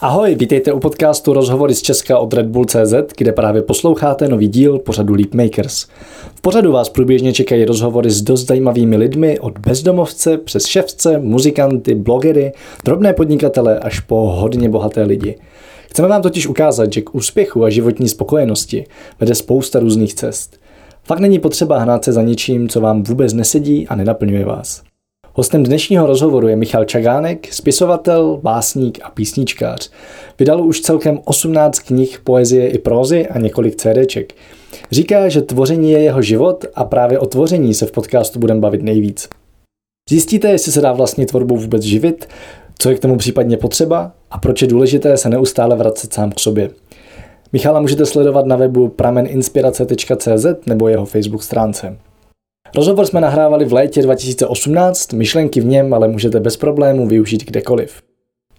Ahoj, vítejte u podcastu Rozhovory z Česka od Red Bull CZ, kde právě posloucháte nový díl pořadu Leap Makers. V pořadu vás průběžně čekají rozhovory s dost zajímavými lidmi od bezdomovce přes ševce, muzikanty, blogery, drobné podnikatele až po hodně bohaté lidi. Chceme vám totiž ukázat, že k úspěchu a životní spokojenosti vede spousta různých cest. Fakt není potřeba hnát se za ničím, co vám vůbec nesedí a nenaplňuje vás. Hostem dnešního rozhovoru je Michal Čagánek, spisovatel, básník a písničkář. Vydal už celkem 18 knih poezie i prózy a několik CDček. Říká, že tvoření je jeho život a právě o tvoření se v podcastu budeme bavit nejvíc. Zjistíte, jestli se dá vlastně tvorbou vůbec živit, co je k tomu případně potřeba a proč je důležité se neustále vracet sám k sobě. Michala můžete sledovat na webu prameninspirace.cz nebo jeho Facebook stránce. Rozhovor jsme nahrávali v létě 2018, myšlenky v něm ale můžete bez problémů využít kdekoliv.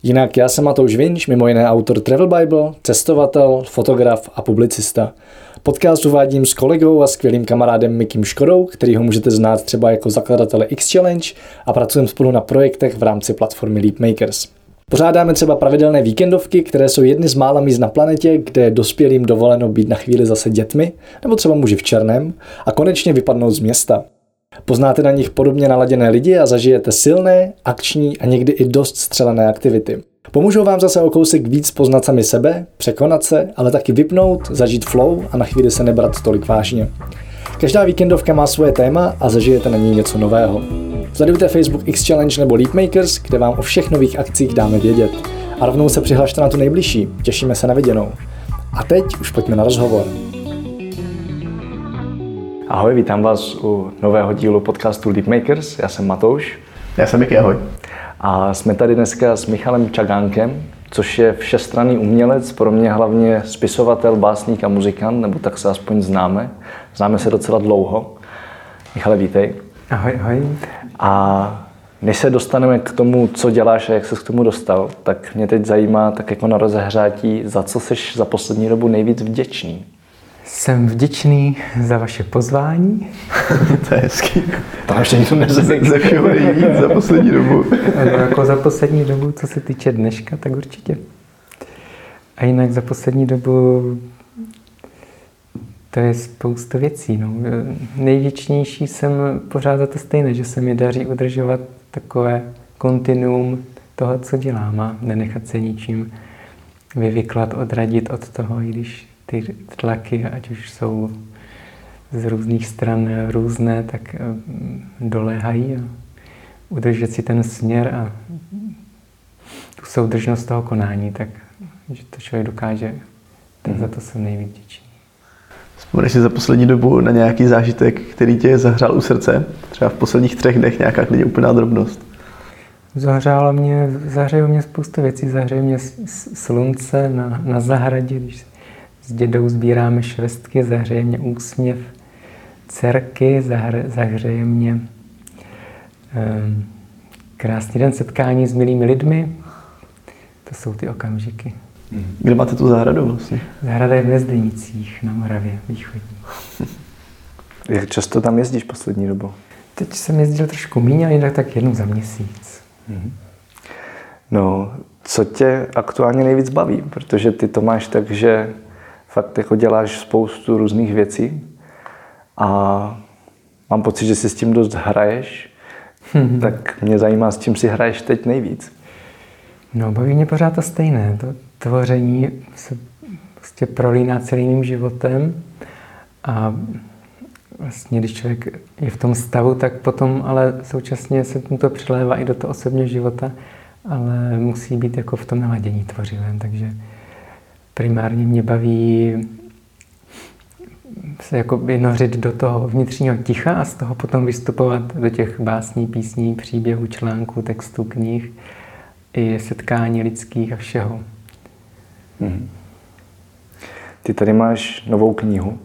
Jinak já jsem Matouš Vinč, mimo jiné autor Travel Bible, cestovatel, fotograf a publicista. Podcast uvádím s kolegou a skvělým kamarádem Mikim Škodou, který ho můžete znát třeba jako zakladatele X Challenge a pracujeme spolu na projektech v rámci platformy Leap Makers. Pořádáme třeba pravidelné víkendovky, které jsou jedny z mála míst na planetě, kde je dospělým dovoleno být na chvíli zase dětmi, nebo třeba muži v černém, a konečně vypadnout z města. Poznáte na nich podobně naladěné lidi a zažijete silné, akční a někdy i dost střelené aktivity. Pomůžou vám zase o kousek víc poznat sami sebe, překonat se, ale taky vypnout, zažít flow a na chvíli se nebrat tolik vážně. Každá víkendovka má svoje téma a zažijete na ní něco nového. Sledujte Facebook X Challenge nebo Leap Makers, kde vám o všech nových akcích dáme vědět. A rovnou se přihlašte na tu nejbližší. Těšíme se na viděnou. A teď už pojďme na rozhovor. Ahoj, vítám vás u nového dílu podcastu Leap Makers. Já jsem Matouš. Já jsem Miky, ahoj. A jsme tady dneska s Michalem Čagánkem, což je všestranný umělec, pro mě hlavně spisovatel, básník a muzikant, nebo tak se aspoň známe. Známe se docela dlouho. Michale, vítej. Ahoj, ahoj. A než se dostaneme k tomu, co děláš a jak se k tomu dostal, tak mě teď zajímá, tak jako na rozehřátí, za co jsi za poslední dobu nejvíc vděčný? Jsem vděčný za vaše pozvání. to je hezký. To ještě nikdo neřekl. Za všeho nejvíc za poslední dobu. no, jako za poslední dobu, co se týče dneška, tak určitě. A jinak za poslední dobu to je spousta věcí. No. Největšnější jsem pořád za to stejné, že se mi daří udržovat takové kontinuum toho, co dělám a nenechat se ničím vyvyklat, odradit od toho, i když ty tlaky, ať už jsou z různých stran různé, tak eh, doléhají a udržet si ten směr a tu soudržnost toho konání, tak že to člověk dokáže, tak za to jsem nejvíc vděčný. Vzpomeneš si za poslední dobu na nějaký zážitek, který tě zahřál u srdce? Třeba v posledních třech dnech nějaká klidně úplná drobnost. Zahřálo mě, zahřeje mě spoustu věcí. Zahřeje mě slunce na, na zahradě, když s dědou sbíráme švestky, zahřeje mě úsměv dcerky, zahřeje mě um, krásný den setkání s milými lidmi. To jsou ty okamžiky. Kde máte tu zahradu vlastně? Zahrada je v Nezdenicích na Moravě východní. Jak často tam jezdíš poslední dobu? Teď jsem jezdil trošku méně, ale jinak tak jednou za měsíc. Mm-hmm. No, co tě aktuálně nejvíc baví? Protože ty to máš tak, že fakt jako děláš spoustu různých věcí a mám pocit, že si s tím dost hraješ, mm-hmm. tak mě zajímá, s čím si hraješ teď nejvíc. No, baví mě pořád to stejné. To, tvoření se prostě prolíná celým životem a vlastně, když člověk je v tom stavu, tak potom ale současně se mu to přilévá i do toho osobního života, ale musí být jako v tom naladění tvořivém, takže primárně mě baví se jako nořit do toho vnitřního ticha a z toho potom vystupovat do těch básní, písní, příběhů, článků, textů, knih i setkání lidských a všeho. Hmm. Ty tady máš novou knihu.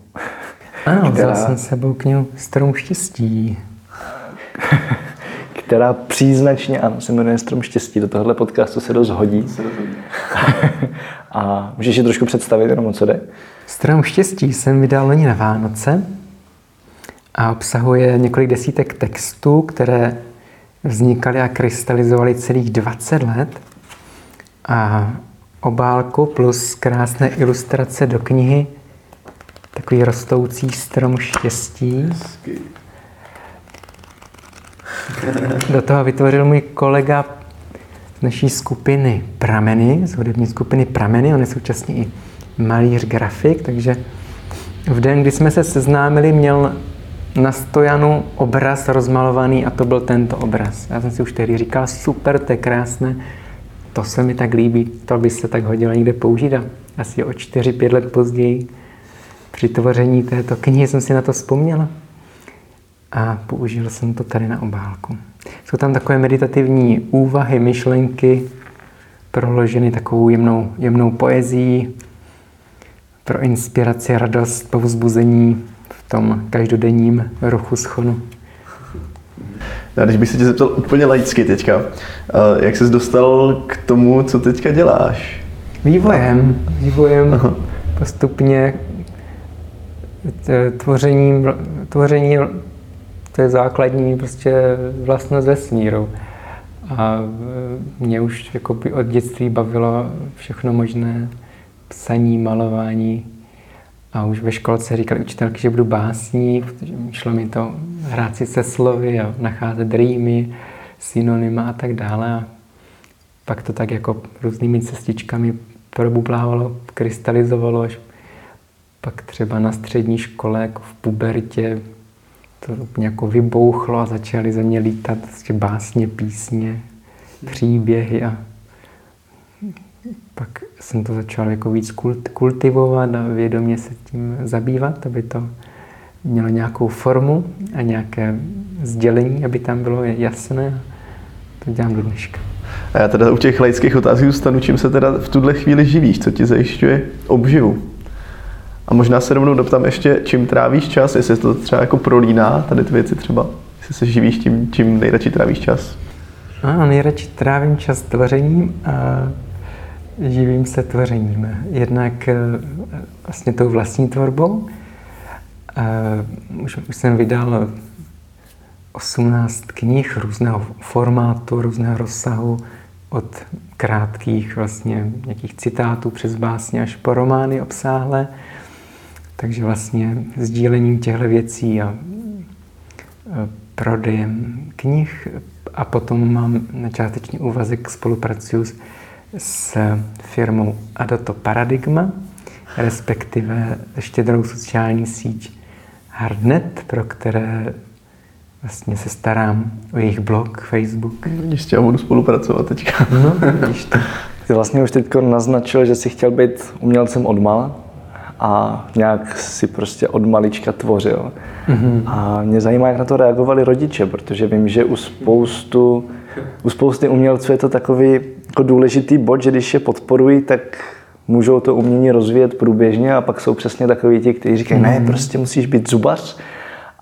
Ano, která... vzal jsem sebou knihu Strom štěstí. která příznačně, ano, se jmenuje Strom štěstí. Do tohohle podcastu se dost hodí. Se dost hodí. a můžeš si trošku představit jenom o co jde? Strom štěstí jsem vydal loni na Vánoce a obsahuje několik desítek textů, které vznikaly a krystalizovaly celých 20 let. A obálku plus krásné ilustrace do knihy. Takový rostoucí strom štěstí. Do toho vytvořil můj kolega z naší skupiny Prameny, z hudební skupiny Prameny. On je současně i malíř grafik, takže v den, kdy jsme se seznámili, měl na stojanu obraz rozmalovaný a to byl tento obraz. Já jsem si už tehdy říkal, super, to je krásné, to se mi tak líbí, to by se tak hodilo někde použít a asi o 4-5 let později při tvoření této knihy jsem si na to vzpomněla a použil jsem to tady na obálku. Jsou tam takové meditativní úvahy, myšlenky, proloženy takovou jemnou, jemnou poezí pro inspiraci, radost, povzbuzení v tom každodenním ruchu schonu. Já když bych se tě zeptal úplně laicky teďka, eh, jak jsi dostal k tomu, co teďka děláš? Vývojem, vývojem Aha. postupně tvořením, tvoření to je základní prostě vlastnost vesmíru. A mě už jako by od dětství bavilo všechno možné, psaní, malování. A už ve školce říkali učitelky, že budu básník, protože šlo mi to hrát si se slovy a nacházet rýmy, synonyma a tak dále. A pak to tak jako různými cestičkami probublávalo, krystalizovalo, až pak třeba na střední škole, jako v pubertě, to jako vybouchlo a začaly ze mě lítat prostě básně, písně, příběhy a pak jsem to začal jako víc kultivovat a vědomě se tím zabývat, aby to mělo nějakou formu a nějaké sdělení, aby tam bylo jasné. To dělám do dneška. A já teda u těch laických otázek zůstanu, čím se teda v tuhle chvíli živíš, co ti zajišťuje obživu? A možná se rovnou doptám ještě, čím trávíš čas, jestli to třeba jako prolíná, tady ty věci třeba, jestli se živíš tím, čím nejradši trávíš čas. A nejradši trávím čas tvořením a živím se tvořením. Jednak eh, vlastně tou vlastní tvorbou. Už, už jsem vydal 18 knih různého formátu, různého rozsahu, od krátkých vlastně nějakých citátů přes básně až po romány obsáhlé. Takže vlastně sdílením těchto věcí a prodejem knih a potom mám na částečný úvazek spolupracuju s, s firmou Adato Paradigma, respektive štědrou sociální síť Hardnet, pro které vlastně se starám o jejich blog, Facebook. Jistě, já budu spolupracovat teďka. No, vidíš to. Ty vlastně už teď naznačil, že jsi chtěl být umělcem od mala a nějak si prostě od malička tvořil. Mm-hmm. A mě zajímá, jak na to reagovali rodiče, protože vím, že u spoustu, u spousty umělců je to takový jako důležitý bod, že když je podporují, tak můžou to umění rozvíjet průběžně a pak jsou přesně takový ti, kteří říkají, mm-hmm. ne, mhm. prostě musíš být zubař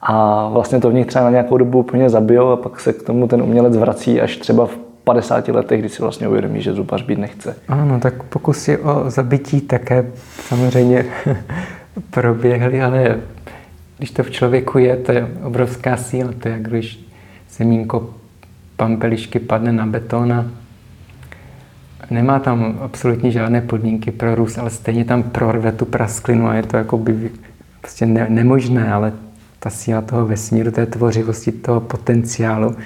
a vlastně to v nich třeba na nějakou dobu úplně zabijou a pak se k tomu ten umělec vrací až třeba v 50 letech, kdy si vlastně uvědomí, že zubař být nechce. Ano, tak pokusy o zabití také samozřejmě proběhly, ale když to v člověku je, to je obrovská síla. To je, jak když semínko pampelišky padne na beton a nemá tam absolutně žádné podmínky pro růst, ale stejně tam prorve tu prasklinu a je to jako by prostě ne, nemožné, ale ta síla toho vesmíru, té tvořivosti, toho potenciálu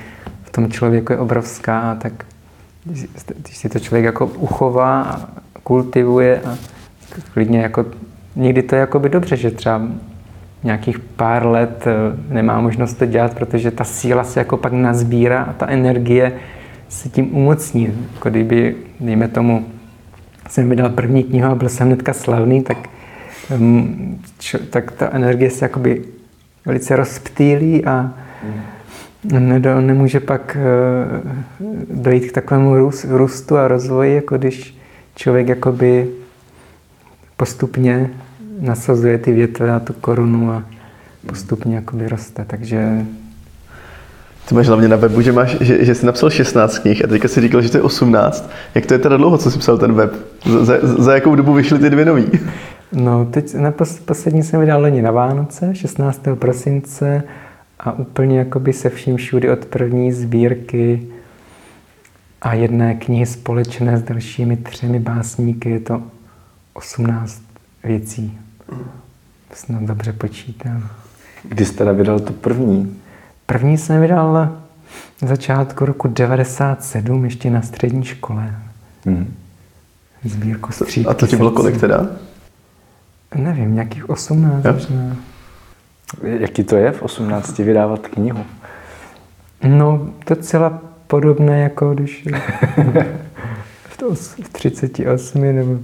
v tom člověku je obrovská, tak když si to člověk jako uchová a kultivuje a klidně jako, někdy to je jako by dobře, že třeba nějakých pár let eh, nemá možnost to dělat, protože ta síla se jako pak nazbírá a ta energie se tím umocní. Jako kdyby, dejme tomu, jsem vydal první knihu a byl jsem hnedka slavný, tak, mm, čo, tak ta energie se jakoby velice rozptýlí a nedo, nemůže pak eh, dojít k takovému růstu a rozvoji, jako když člověk jakoby postupně nasazuje ty větve a tu korunu a postupně jakoby roste. Takže ty máš hlavně na webu, že, máš, že, že jsi napsal 16 knih a teďka si říkal, že to je 18. Jak to je teda dlouho, co jsi psal ten web? Za, za, za jakou dobu vyšly ty dvě nový? No, teď na pos, poslední jsem vydal loni na Vánoce, 16. prosince a úplně jakoby se vším všudy od první sbírky a jedné knihy společné s dalšími třemi básníky. Je to 18 věcí. Snad dobře počítám. Kdy jste teda vydal to první? První jsem vydal na začátku roku 97, ještě na střední škole. Hmm. Sbírku střípky A to ti bylo kolik teda? Nevím, nějakých 18 Jo. možná. Jaký to je v 18 vydávat knihu? No, docela podobné, jako když v to- v 38 nebo...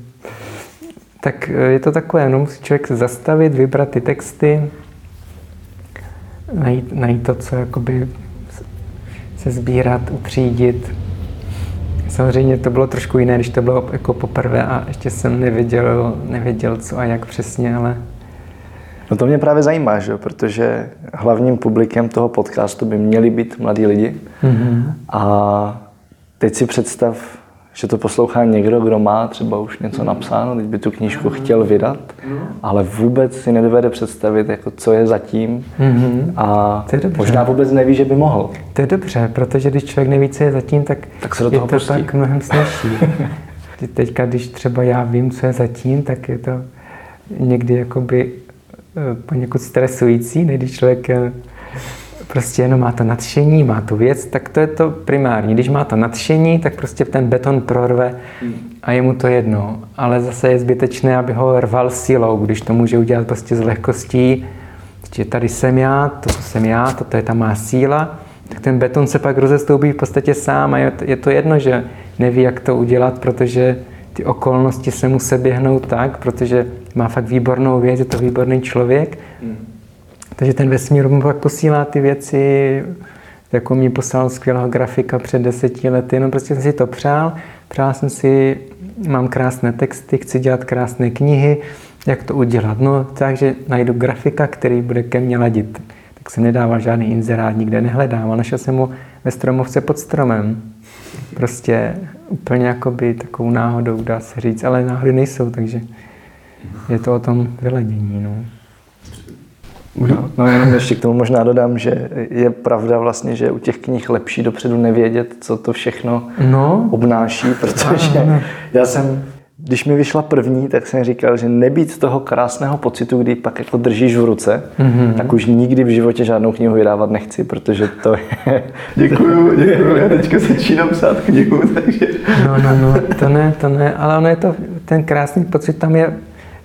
Tak eh, je to takové, no, musí člověk se zastavit, vybrat ty texty, najít, najít to, co jakoby se sbírat, utřídit. Samozřejmě to bylo trošku jiné, když to bylo jako poprvé a ještě jsem nevěděl, nevěděl co a jak přesně, ale No to mě právě zajímá, že? protože hlavním publikem toho podcastu by měli být mladí lidi. mm-hmm. A teď si představ, že to poslouchá někdo, kdo má třeba už něco napsáno, teď by tu knížku chtěl vydat, ale vůbec si nedovede představit, jako co je zatím Mm-hmm. a To je dobře. možná vůbec neví, že by mohl. To je dobře, protože když člověk neví, co je zatím, tak, Tak se do je toho to pustí. tak mnohem snažší. Ty Teďka, když třeba já vím, co je zatím, tak je to někdy jakoby eh, poněkud stresující, ne? když člověk eh, prostě jenom má to nadšení, má tu věc, tak to je to primární. Když má to nadšení, tak prostě ten beton prorve a je mu to jedno. Ale zase je zbytečné, aby ho rval silou, když to může udělat prostě s lehkostí, že tady jsem já, to jsem já, toto je ta má síla, tak ten beton se pak rozestoupí v podstatě sám a je to, je to jedno, že neví, jak to udělat, protože ty okolnosti se mu se běhnou tak, protože má fakt výbornou věc, je to výborný člověk. Takže ten vesmír mu pak posílá ty věci, jako mi poslal skvělého grafika před deseti lety, no prostě jsem si to přál, přál jsem si, mám krásné texty, chci dělat krásné knihy, jak to udělat? No, takže najdu grafika, který bude ke mně ladit. Tak jsem nedával žádný inzerát, nikde nehledám, ale našel jsem ho ve stromovce pod stromem. Prostě úplně jakoby takovou náhodou, dá se říct, ale náhody nejsou, takže je to o tom vyladění. No. No, no jenom ještě k tomu možná dodám, že je pravda vlastně, že u těch knih lepší dopředu nevědět, co to všechno No, obnáší, protože já jsem, když mi vyšla první, tak jsem říkal, že nebýt toho krásného pocitu, kdy pak jako držíš v ruce, mm-hmm. tak už nikdy v životě žádnou knihu vydávat nechci, protože to je... Děkuju, děkuju. Já teďka začínám psát knihu, takže... No, no, no, to ne, to ne, ale ono je to, ten krásný pocit tam je,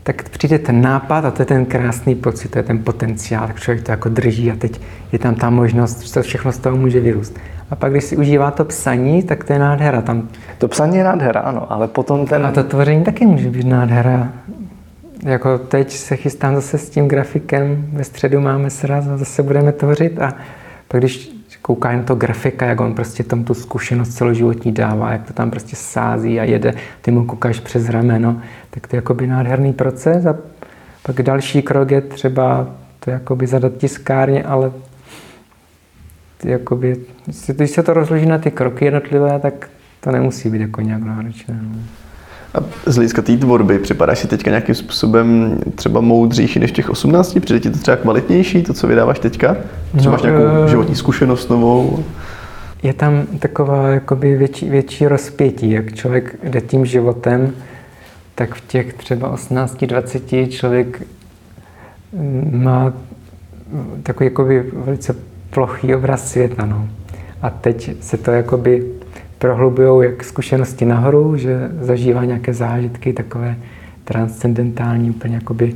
tak přijde ten nápad a to je ten krásný pocit, to je ten potenciál, tak člověk to jako drží a teď je tam ta možnost, že to všechno z toho může vyrůst. A pak, když si užívá to psaní, tak to je nádhera. Tam, To psaní je nádhera, ano, ale potom ten... a to tvoření taky může být nádhera. Jako teď se chystám zase s tím grafikem, ve středu máme sraz a zase budeme tvořit a pak když kouká na to grafika, jak on prostě tam tu zkušenost celoživotní dává, jak to tam prostě sází a jede, ty mu koukáš přes rameno, tak to je jakoby nádherný proces a pak další krok je třeba to jakoby zadat tiskárně, ale jakoby, když se to rozloží na ty kroky jednotlivé, tak to nemusí být jako nějak náročné. No. A z hlediska té tvorby připadáš si teďka nějakým způsobem třeba moudřejší než těch 18? Přijde ti to třeba kvalitnější, to, co vydáváš teďka? Třeba No, máš nějakou eh, životní zkušenost novou? Je tam taková jakoby větší, větší rozpětí, jak člověk jde tím životem, tak v těch třeba 18-20 člověk mm, má takový jakoby velice plochý obraz světa. No. A teď se to jakoby prohlubují jak zkušenosti nahoru, že zažívá nějaké zážitky, takové transcendentální, úplně jakoby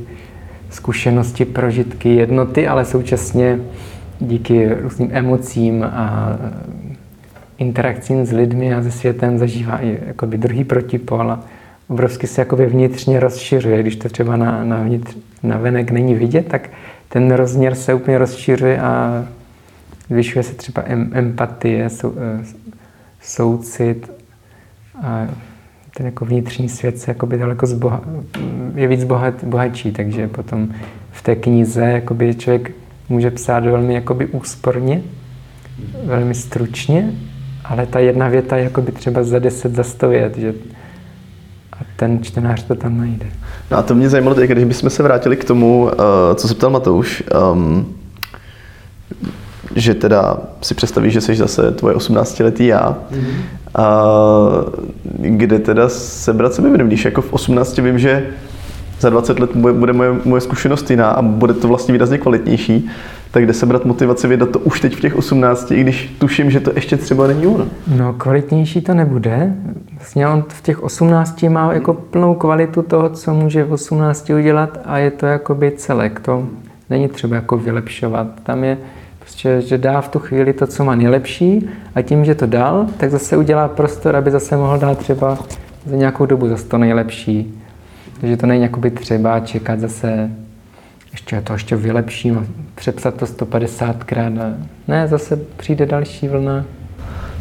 zkušenosti, prožitky, jednoty, ale současně díky různým emocím a interakcím s lidmi a se světem zažívá i jakoby druhý protipol a obrovsky se jakoby vnitřně rozšiřuje. Když to třeba na, na, vnitř, na venek není vidět, tak ten rozměr se úplně rozšiřuje a zvyšuje se třeba em, empatie, sou, eh, soucit a ten jako vnitřní svět se jakoby daleko zboha, je víc bohat, bohatší, takže potom v té knize jakoby člověk může psát velmi jakoby úsporně, velmi stručně, ale ta jedna věta je jakoby třeba za deset, za sto vět, že ten čtenář to tam najde. No a to mě zajímalo teď, když bychom se vrátili k tomu, eh, co se ptal Matouš, um, že teda si představíš, že jsi zase tvoje 18-letý já. Mm-hmm. A kde teda sebrat sebevědomí, když jako v 18 vím, že za 20 let bude, moje, moje zkušenost jiná a bude to vlastně výrazně kvalitnější, tak kde sebrat motivaci vědat to už teď v těch 18, i když tuším, že to ještě třeba není ono. No, kvalitnější to nebude. Vlastně on v těch 18 má jako plnou kvalitu toho, co může v 18 udělat a je to jakoby celek. To není třeba jako vylepšovat. Tam je prostě, že dá v tu chvíli to, co má nejlepší a tím, že to dal, tak zase udělá prostor, aby zase mohl dát třeba za nějakou dobu zase to nejlepší. Takže to není jakoby třeba čekat zase, ještě to ještě vylepším, přepsat to 150krát. Ne, zase přijde další vlna.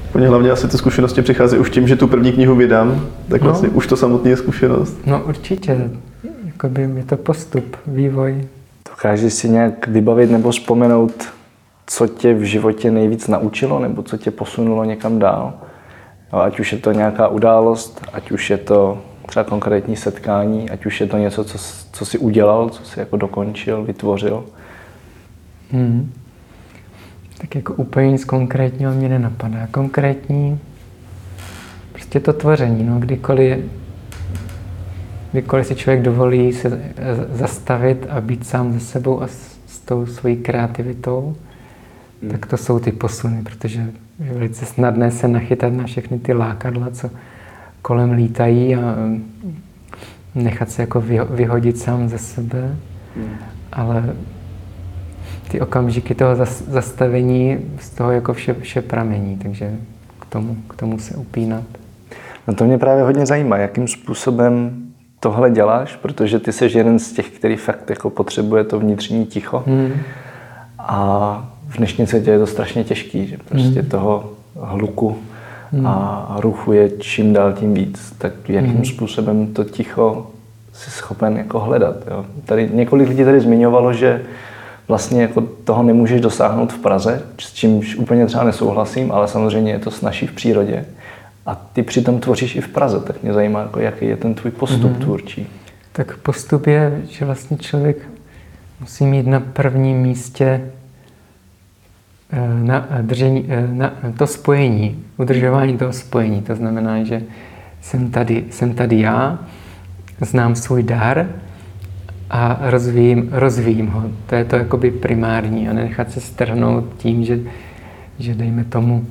Úplně hlavně asi ty zkušenosti přichází už tím, že tu první knihu vydám, tak no. vlastně už to samotný je zkušenost. No určitě, jakoby je to postup, vývoj. Dokážeš si nějak vybavit nebo vzpomenout, co tě v životě nejvíc naučilo nebo co tě posunulo někam dál? Ať už je to nějaká událost, ať už je to třeba konkrétní setkání, ať už je to něco, co, co jsi udělal, co jsi jako dokončil, vytvořil. Hmm. Tak jako úplně nic konkrétního mě nenapadá. Konkrétní, prostě to tvoření, no, kdykoliv, kdykoliv si člověk dovolí se zastavit a být sám ze sebou a s, s tou svojí kreativitou, hmm. tak to jsou ty posuny, protože je velice snadné se nachytat na všechny ty lákadla, co kolem lítají a nechat se jako vyhodit sám ze sebe, hmm. ale ty okamžiky toho zastavení z toho jako vše, vše pramení, takže k tomu, k tomu se upínat. No to mě právě hodně zajímá, jakým způsobem tohle děláš, protože ty jsi jeden z těch, který fakt jako potřebuje to vnitřní ticho. Hmm. A v dnešním světě je to strašně těžký, že prostě hmm. toho hluku hmm. a ruchu je čím dál tím víc. Tak jakým hmm. způsobem to ticho jsi schopen jako hledat. Jo? Tady několik lidí tady zmiňovalo, že vlastně jako toho nemůžeš dosáhnout v Praze, s čímž úplně třeba nesouhlasím, ale samozřejmě je to snaží v přírodě. A ty přitom tvoříš i v Praze, tak mě zajímá, jako jaký je ten tvůj postup mm-hmm. tvůrčí. Tak postup je, že vlastně člověk musí mít na prvním místě na držení, eh, na to spojení, udržování toho spojení. To znamená, že jsem tady, jsem tady já, znám svůj dar, a rozvíjím, rozvíjím ho. To je to jakoby primární a nenechat se strhnout tím, že, že dejme tomu,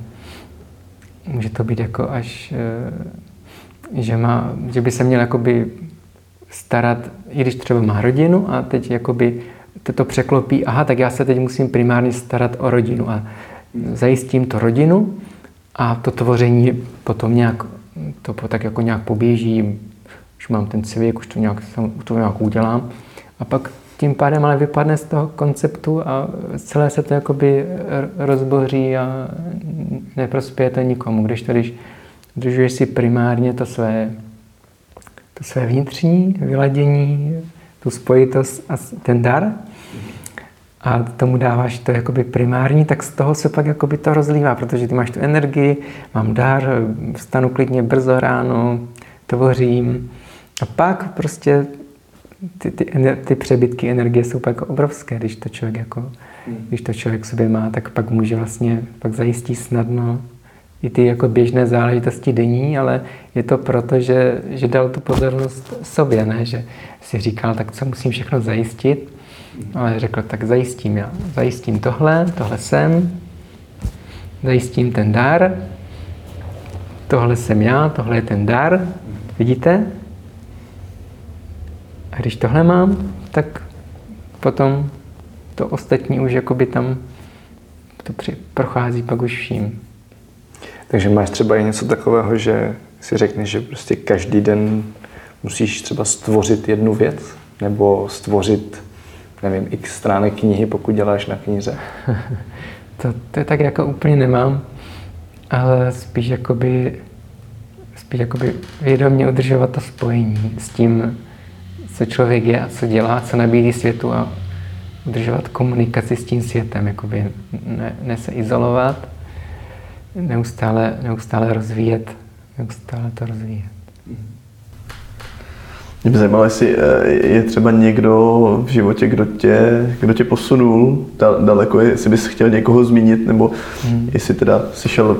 může to být jako až, eh, že, má, že by se měl jakoby starat, i když třeba má rodinu a teď jakoby to, překlopí, aha, tak já se teď musím primárně starat o rodinu a zajistím to rodinu a to tvoření potom nějak, to tak jako nějak poběží, už mám ten cvik, už to nějak, to nějak udělám. A pak tím pádem ale vypadne z toho konceptu a celé se to jakoby rozboří a neprospěje to nikomu. Když to, když udržuješ si primárně to své, to své vnitřní vyladění, tu spojitost a ten dar, a tomu dáváš to jakoby primární, tak z toho se pak jakoby to rozlívá, protože ty máš tu energii, mám dar, vstanu klidně brzo ráno, tvořím a pak prostě ty, ty, ty přebytky energie jsou pak obrovské, když to člověk jako, hmm. když to člověk sobě má, tak pak může vlastně, pak zajistí snadno i ty jako běžné záležitosti denní, ale je to proto, že, že dal tu pozornost sobě, ne? že si říkal, tak co musím všechno zajistit, ale řekl, tak zajistím já, zajistím tohle, tohle jsem, zajistím ten dar, tohle jsem já, tohle je ten dar, vidíte? A když tohle mám, tak potom to ostatní už jakoby tam to při, prochází pak už vším. Takže máš třeba i něco takového, že si řekneš, že prostě každý den musíš třeba stvořit jednu věc, nebo stvořit, nevím, x stránek knihy, pokud děláš na knize? to, to je tak jako úplně nemám, ale spíš jakoby, spíš jakoby vědomě udržovat to spojení s tím, co člověk je a co dělá, co nabídí světu a udržovat komunikaci s tím světem, jakoby ne, ne se izolovat, neustále, neustále rozvíjet, neustále to rozvíjet. Mě by zajímalo, jestli eh, je třeba někdo v životě, kdo tě, kdo tě posunul daleko, jestli bys chtěl někoho zmínit, nebo hmm. jestli teda jsi šel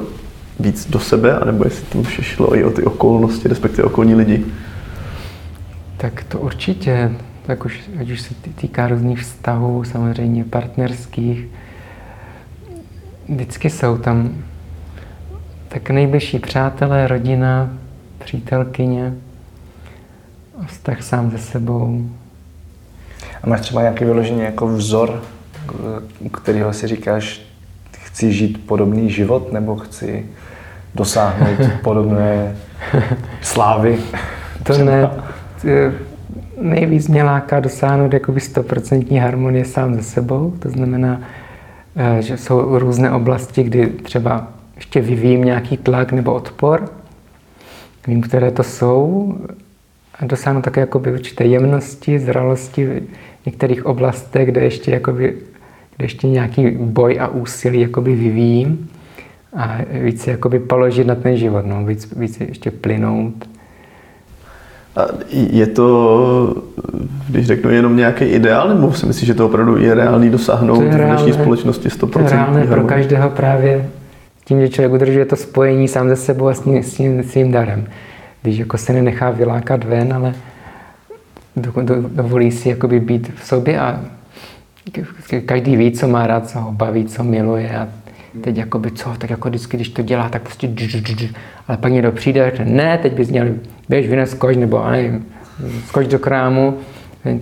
víc do sebe, anebo jestli to už šlo i o ty okolnosti, respektive okolní lidi? Tak to určitě, tak už, ať už se týká různých vztahů, samozřejmě partnerských, vždycky jsou tam tak nejbližší přátelé, rodina, přítelkyně, vztah sám se sebou. A máš třeba nějaký vyložený jako vzor, u kterého si říkáš, chci žít podobný život, nebo chci dosáhnout podobné slávy? To třeba. ne. Nejvíc mě láká dosáhnout jakoby stoprocentní harmonie sám se sebou. To znamená, eh, že jsou různé oblasti, kdy třeba ještě vyvíjím nějaký tlak nebo odpor. Vím, které to jsou. A dosáhnu také jakoby určité jemnosti, zralosti v některých oblastech, kde ještě, jakoby, kde ještě nějaký boj a úsilí jakoby vyvíjím a více jakoby položit na ten život, no, víc, víc ještě plynout. A je to, když řeknu, jenom nějaký ideál, nebo si myslíš, že to opravdu je reálný dosáhnout je reálné, v dnešní společnosti 100%? To je reálné pro každého právě tím, že člověk udržuje to spojení sám ze sebou a s tím, s tím svým darem. Když jako se nenechá vylákat ven, ale do, do, dovolí si jakoby být v sobě a každý ví, co má rád, co ho baví, co miluje a teď jakoby co, tak jako vždycky, když to dělá, tak prostě ale pak někdo přijde a řekne, ne, teď bys měl, běž vynes kož, nebo a nevím, skoč do krámu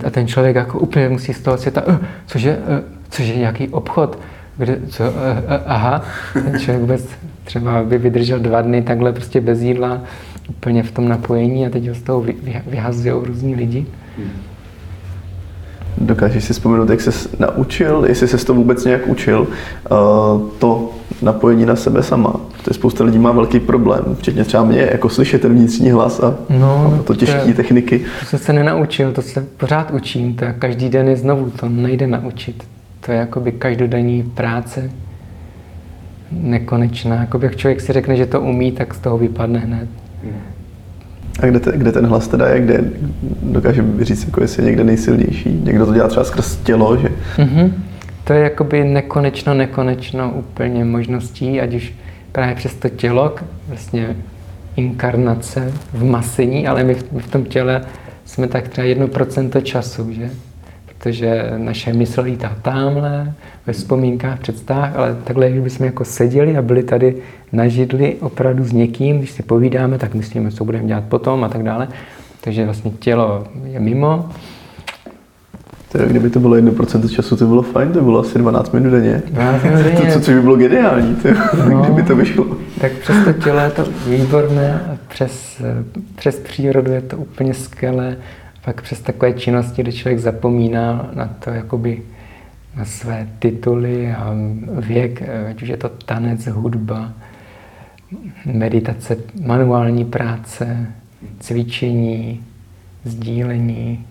a ten člověk jako úplně musí z toho světa, uh, cože, uh, cože nějaký obchod, kde, co, uh, uh, aha, ten člověk vůbec třeba by vydržel dva dny takhle prostě bez jídla, úplně v tom napojení a teď ho z toho vyhazují různí lidi. Dokážeš si vzpomenout, jak jsi naučil, jestli jsi to vůbec nějak učil, uh, to napojení na sebe sama. Protože spousta lidí má velký problém, včetně třeba mě, jako slyšet ten vnitřní hlas a, no, a to těžké techniky. To jsem se nenaučil, to se pořád učím, to je každý den je znovu, to nejde naučit. To je jakoby každodenní práce, nekonečná. Jakoby jak člověk si řekne, že to umí, tak z toho vypadne hned. A kde, te, kde ten hlas teda je, kde dokáže říct, jako jestli je někde nejsilnější? Někdo to dělá třeba skrz tělo, že? Mm-hmm. To je jakoby nekonečno, nekonečno úplně možností, ať už právě přes to tělo, vlastně inkarnace v masení, ale my v, my v tom těle jsme tak třeba jedno procento času, že? Protože naše mysl lítá tamhle, ve vzpomínkách, představách, ale takhle, když bychom jako seděli a byli tady na židli opravdu s někým, když si povídáme, tak myslíme, co budeme dělat potom a tak dále. Takže vlastně tělo je mimo. Je, kdyby to bylo 1% času, to bylo fajn, to bylo asi 12 minut denně. 12 minut denně. To, co, co by bylo geniální, to, no, kdyby to vyšlo. Tak přes to tělo je to výborné a přes, přes přírodu je to úplně skvělé. Pak přes takové činnosti, kdy člověk zapomíná na to, jakoby na své tituly a věk, ať už je to tanec, hudba, meditace, manuální práce, cvičení, sdílení,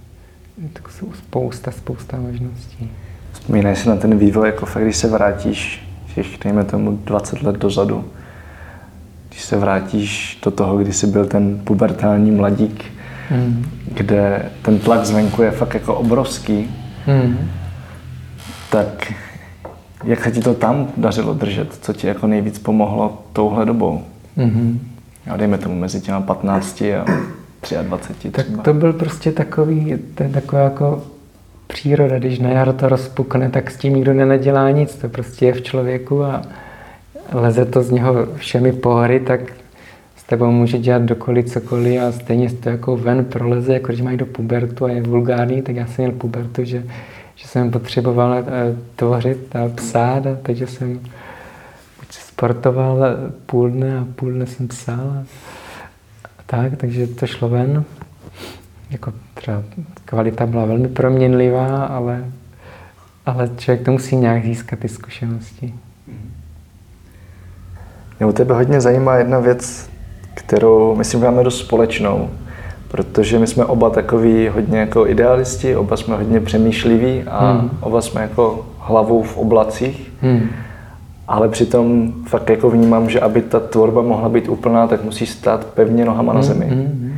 tak jsou spousta, spousta možností. Vzpomínej si na ten vývoj, jako fakt, když se vrátíš, těch, dejme tomu 20 let dozadu, když se vrátíš do toho, kdy jsi byl ten pubertální mladík, mm. kde ten tlak zvenku je fakt jako obrovský, mm. tak jak se ti to tam dařilo držet? Co ti jako nejvíc pomohlo touhle dobou? Mm-hmm. A dejme tomu mezi těma 15 a 23 třeba. Tak to byl prostě takový, to je taková jako příroda, když na jaro to rozpukne, tak s tím nikdo nenadělá nic, to prostě je v člověku a leze to z něho všemi pohory, tak s tebou může dělat dokoliv cokoliv a stejně to jako ven proleze, jako když mají do pubertu a je vulgární, tak já jsem měl pubertu, že, že jsem potřeboval eh, tvořit a psát, a takže jsem sportoval půl dne a půl dne jsem psal. A, tak, takže to šlo ven. Jako třeba kvalita byla velmi proměnlivá, ale, ale člověk to musí nějak získat ty zkušenosti. Mě u tebe hodně zajímá jedna věc, kterou myslím, máme dost společnou, protože my jsme oba takový hodně jako idealisti, oba jsme hodně přemýšliví a hmm. oba jsme jako hlavou v oblacích. Hmm ale přitom fakt jako vnímám, že aby ta tvorba mohla být úplná, tak musí stát pevně nohama na zemi. Mm-hmm.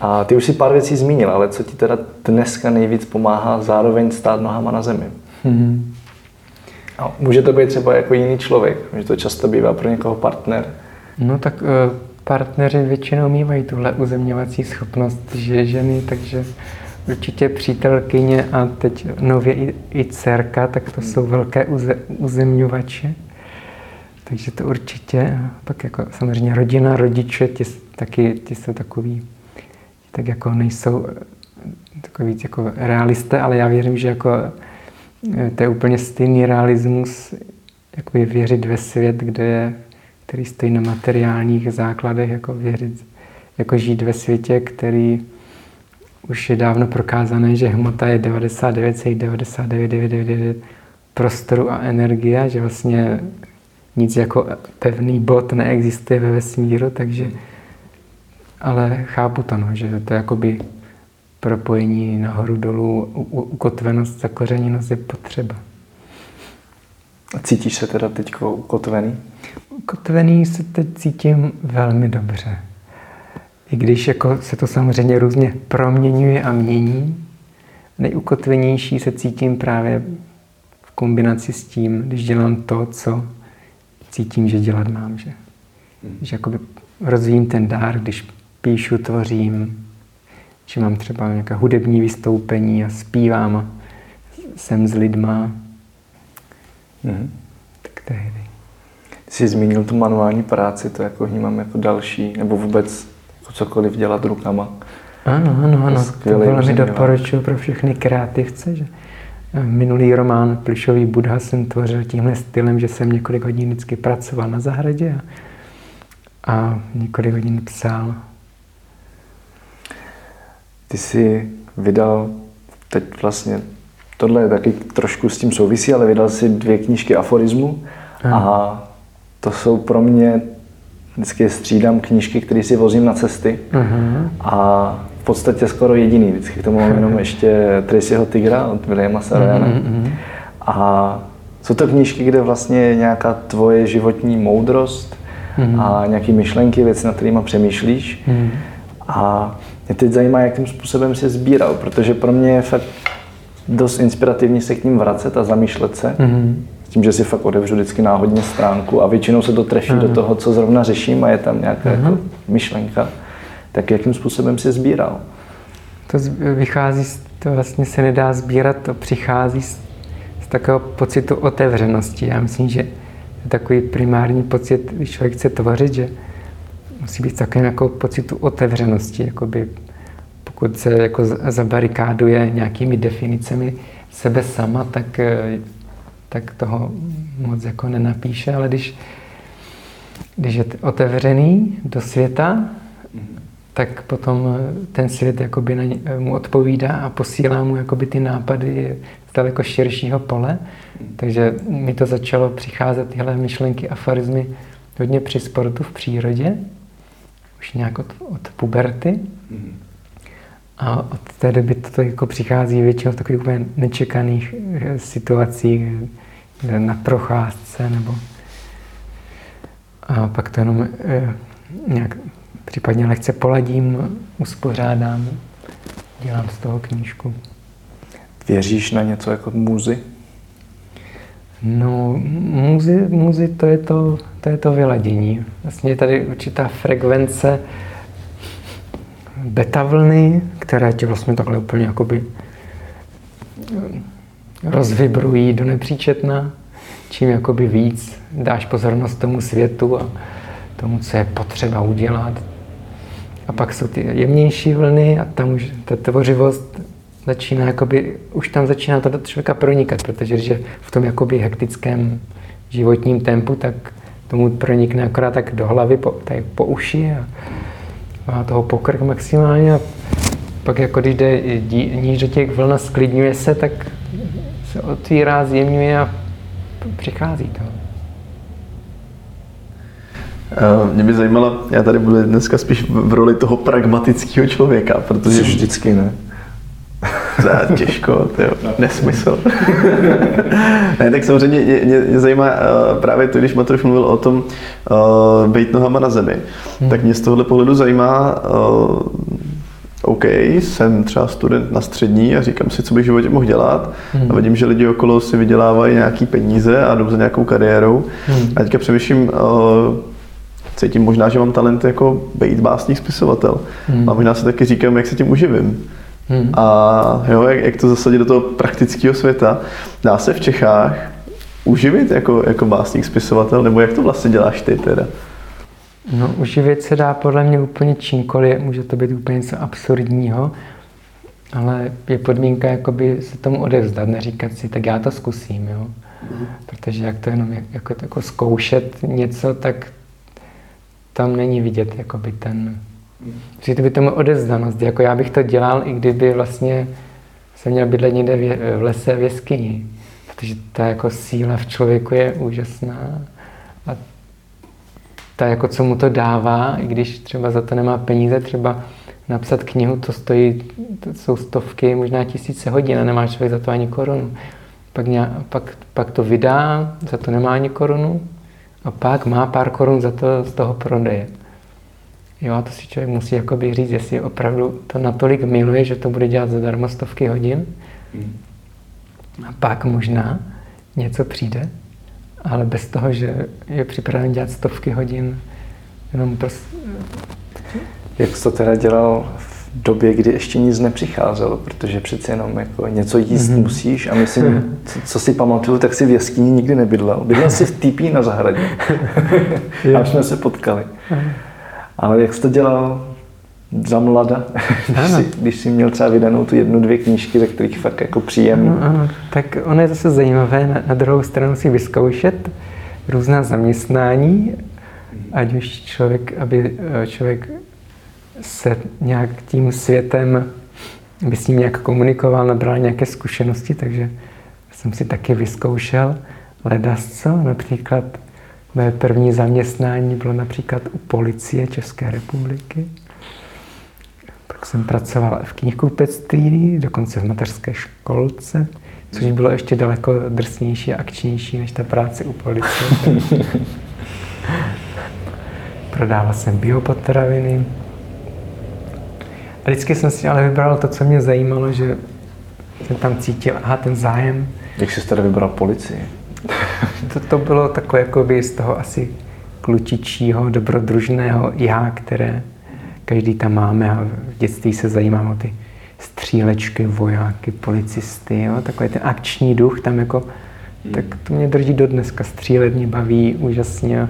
A ty už si pár věcí zmínil, ale co ti teda dneska nejvíc pomáhá zároveň stát nohama na zemi? Mm-hmm. A může to být třeba jako jiný člověk, že to často bývá pro někoho partner, No tak uh, partneři většinou mývají tuhle uzemňovací schopnost, že ženy, takže určitě přítelkyně a teď nově i, i dcerka, tak to jsou velké uze, uzemňovače. Takže to určitě, pak jako samozřejmě rodina, rodiče, ti, taky, ti jsou takový, tak jako nejsou takový víc jako realisté, ale já věřím, že jako eh, to je úplně stejný realismus, jakoby věřit ve svět, kde je, který stojí na materiálních základech, jako věřit, jako žít ve světě, který už je dávno prokázané, že hmota je 99,9999 prostoru a energie, že vlastně nic jako pevný bod neexistuje ve vesmíru, takže ale chápu to, no, že to je jakoby propojení nahoru dolů, ukotvenost, zakořeněnost je potřeba. A cítíš se teda teď ukotvený? Ukotvený se teď cítím velmi dobře. I když jako se to samozřejmě různě proměňuje a mění, nejukotvenější se cítím právě v kombinaci s tím, když dělám to, co cítím, že dělat mám. Že, že jakoby rozvíjím ten dár, když píšu, tvořím, že mám třeba nějaké hudební vystoupení a zpívám a jsem s lidma. Hmm. Tak tehdy. Jsi zmínil tu manuální práci, to jako vnímám jako další, nebo vůbec jako cokoliv dělat rukama. Ano, ano, ano. To velmi doporučuji pro všechny kreativce, že Minulý román Plišový Budha jsem tvořil tímhle stylem, že jsem několik hodin vždycky pracoval na zahradě a, a několik hodin psal. Ty jsi vydal teď vlastně, tohle je taky trošku s tím souvisí, ale vydal si dvě knížky aforismu a to jsou pro mě, vždycky střídám knížky, které si vozím na cesty uh-huh. a podstatě skoro jediný. Vždycky k tomu mám jenom ještě Tracyho Tigra od Williama Sarajana. Mm-hmm. A jsou to knížky, kde vlastně je nějaká tvoje životní moudrost mm-hmm. a nějaké myšlenky, věci, na kterými přemýšlíš. Mm-hmm. A mě teď zajímá, jakým způsobem se sbíral, protože pro mě je fakt dost inspirativní se k ním vracet a zamýšlet se. Mm-hmm. S tím, že si fakt otevřu vždycky náhodně stránku a většinou se to trefí mm-hmm. do toho, co zrovna řeším a je tam nějaká mm-hmm. jako myšlenka tak jakým způsobem si sbíral? To vychází, to vlastně se nedá sbírat, to přichází z, z takového pocitu otevřenosti. Já myslím, že je takový primární pocit, když člověk chce tvořit, že musí být takovým jako pocitu otevřenosti, jakoby pokud se jako zabarikáduje nějakými definicemi sebe sama, tak, tak toho moc jako nenapíše, ale když, když je otevřený do světa, tak potom ten svět jakoby na ně, mu odpovídá a posílá mu jakoby ty nápady z daleko širšího pole. Takže mi to začalo přicházet tyhle myšlenky, aforizmy hodně při sportu v přírodě, už nějak od, od puberty. A od té doby to jako přichází většinou v takových úplně nečekaných eh, situacích, na procházce nebo a pak to jenom nějak Případně lehce poladím, uspořádám, dělám z toho knížku. Věříš na něco jako muzy? No, muzy, muzy to, je to, to je to vyladění. Vlastně je tady určitá frekvence beta vlny, které tě vlastně takhle úplně jakoby rozvibrují do nepříčetna. Čím jakoby víc dáš pozornost tomu světu a tomu, co je potřeba udělat, a pak jsou ty jemnější vlny a tam už ta tvořivost začíná, jakoby, už tam začíná to do člověka pronikat, protože když je v tom jakoby hektickém životním tempu, tak tomu pronikne akorát tak do hlavy, po, tady po uši a má toho pokrk maximálně a pak jako když jde níž do těch vln sklidňuje se, tak se otvírá, zjemňuje a přichází to. Uh, mě by zajímalo, já tady budu dneska spíš v roli toho pragmatického člověka, protože... Jsi vždycky, ne? Za těžko, to je nesmysl. ne, tak samozřejmě mě, mě, mě zajímá uh, právě to, když Matroš mluvil o tom uh, být nohama na zemi, hmm. tak mě z tohohle pohledu zajímá, uh, OK, jsem třeba student na střední a říkám si, co bych v životě mohl dělat hmm. a vidím, že lidi okolo si vydělávají nějaký peníze a jdou za nějakou kariérou. Hmm. A teďka přemýšlím, uh, cítím možná, že mám talent jako být básník spisovatel. Hmm. A možná si taky říkám, jak se tím uživím. Hmm. A jo, jak, jak to zasadit do toho praktického světa. Dá se v Čechách uživit jako, jako básník spisovatel, nebo jak to vlastně děláš ty teda? No, uživit se dá podle mě úplně čímkoliv, může to být úplně něco absurdního, ale je podmínka jakoby se tomu odevzdat, neříkat si, tak já to zkusím, jo. Mm. Protože jak to jenom jako, jako zkoušet něco, tak tam není vidět jakoby ten, to by tomu odevzdanost, jako já bych to dělal, i kdyby vlastně jsem měl bydlet někde v lese v jeskyni, protože ta jako síla v člověku je úžasná a ta jako co mu to dává, i když třeba za to nemá peníze, třeba napsat knihu, to stojí, to jsou stovky, možná tisíce hodin a nemá člověk za to ani korunu. Pak, nějak, pak, pak to vydá, za to nemá ani korunu a pak má pár korun za to z toho prodeje. Jo, a to si člověk musí jakoby říct, jestli opravdu to natolik miluje, že to bude dělat zadarmo stovky hodin. A pak možná něco přijde, ale bez toho, že je připraven dělat stovky hodin, jenom prostě jak jsi to teda dělal v době, kdy ještě nic nepřicházelo, protože přeci jenom jako něco jíst mm-hmm. musíš a myslím, co, co si pamatuju, tak si v jeskyni nikdy nebydlel. Bydlel jsi v týpí na zahradě. a jsme se potkali. Ale jak jsi to dělal za mlada, když jsi, když jsi měl třeba vydanou tu jednu, dvě knížky, ze kterých fakt jako příjemný. Ano, ano. Tak ono je zase zajímavé na, na druhou stranu si vyzkoušet různá zaměstnání, ať už člověk, aby eh, člověk se nějak tím světem, by s ním nějak komunikoval, nabral nějaké zkušenosti, takže jsem si taky vyzkoušel ledasco. Například mé první zaměstnání bylo například u policie České republiky. Pak jsem pracoval v knihkupectví, dokonce v mateřské školce, což bylo ještě daleko drsnější a akčnější než ta práce u policie. Prodával jsem biopotraviny, a vždycky jsem si ale vybral to, co mě zajímalo, že jsem tam cítil, aha, ten zájem. Jak jsi teda vybral policii? to, to bylo takové jako by z toho asi klučičího, dobrodružného já, které každý tam máme a v dětství se zajímám o ty střílečky, vojáky, policisty, jo? takový ten akční duch tam jako, tak to mě drží do dneska. Střílet mě baví úžasně,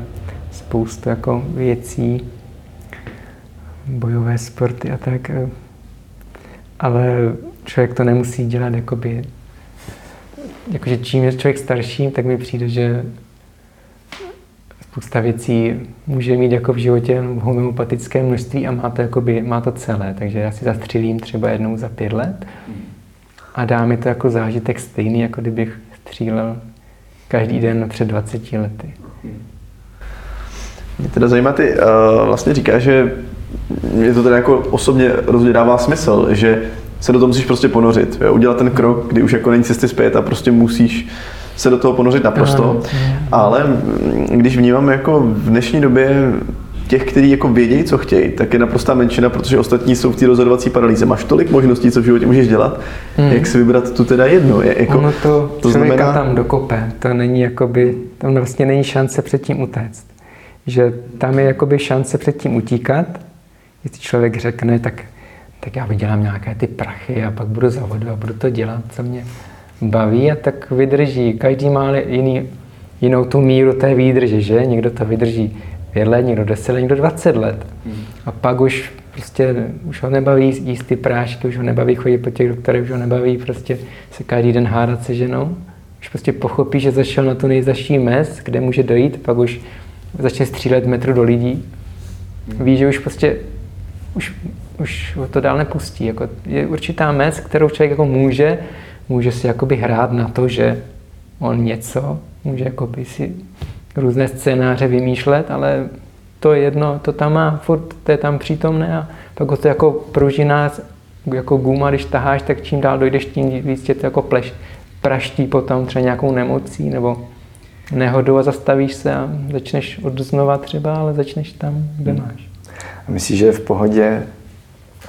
spoustu jako věcí bojové sporty a tak. Eh, ale člověk to nemusí dělat jakoby, jakože čím je člověk starší, tak mi přijde, že spousta věcí může mít jako v životě v homeopatické množství a má to, jakoby, má to celé. Takže já si zastřelím třeba jednou za pět let a dá mi to jako zážitek stejný, jako kdybych střílel každý den před 20 lety. Mě teda zajímá, ty uh, vlastně říká, že mě to teda jako osobně rozhodně dává smysl, že se do toho musíš prostě ponořit. Jo? Udělat ten krok, kdy už jako není cesty zpět a prostě musíš se do toho ponořit naprosto. Ale když vnímám jako v dnešní době těch, kteří jako vědějí, co chtějí, tak je naprostá menšina, protože ostatní jsou v té rozhodovací paralýze. Máš tolik možností, co v životě můžeš dělat, hmm. jak si vybrat tu teda jedno. Je, jako, ono to, to znamená... tam dokope. To není jakoby, tam vlastně není šance před tím utéct. Že tam je jakoby šance před tím utíkat, Jestli člověk řekne, tak, tak já vydělám nějaké ty prachy a pak budu za vodu a budu to dělat, co mě baví a tak vydrží. Každý má jiný, jinou tu míru té výdrže, že? Někdo to vydrží pět let, někdo deset let, někdo 20 let. A pak už prostě už ho nebaví jíst ty prášky, už ho nebaví chodit po těch doktorech, už ho nebaví prostě se každý den hádat se ženou. Už prostě pochopí, že zašel na tu nejzaší mez, kde může dojít, pak už začne střílet metru do lidí. Ví, že už prostě už, už to dál nepustí. Jako je určitá mez, kterou člověk jako může, může si jakoby hrát na to, že on něco, může jakoby si různé scénáře vymýšlet, ale to je jedno, to tam má, furt to je tam přítomné a pak to jako pružina, jako guma, když taháš, tak čím dál dojdeš, tím víc tě to jako pleš, praští potom třeba nějakou nemocí nebo nehodou a zastavíš se a začneš od znova třeba, ale začneš tam, kde hmm. máš. Myslíš, že je v pohodě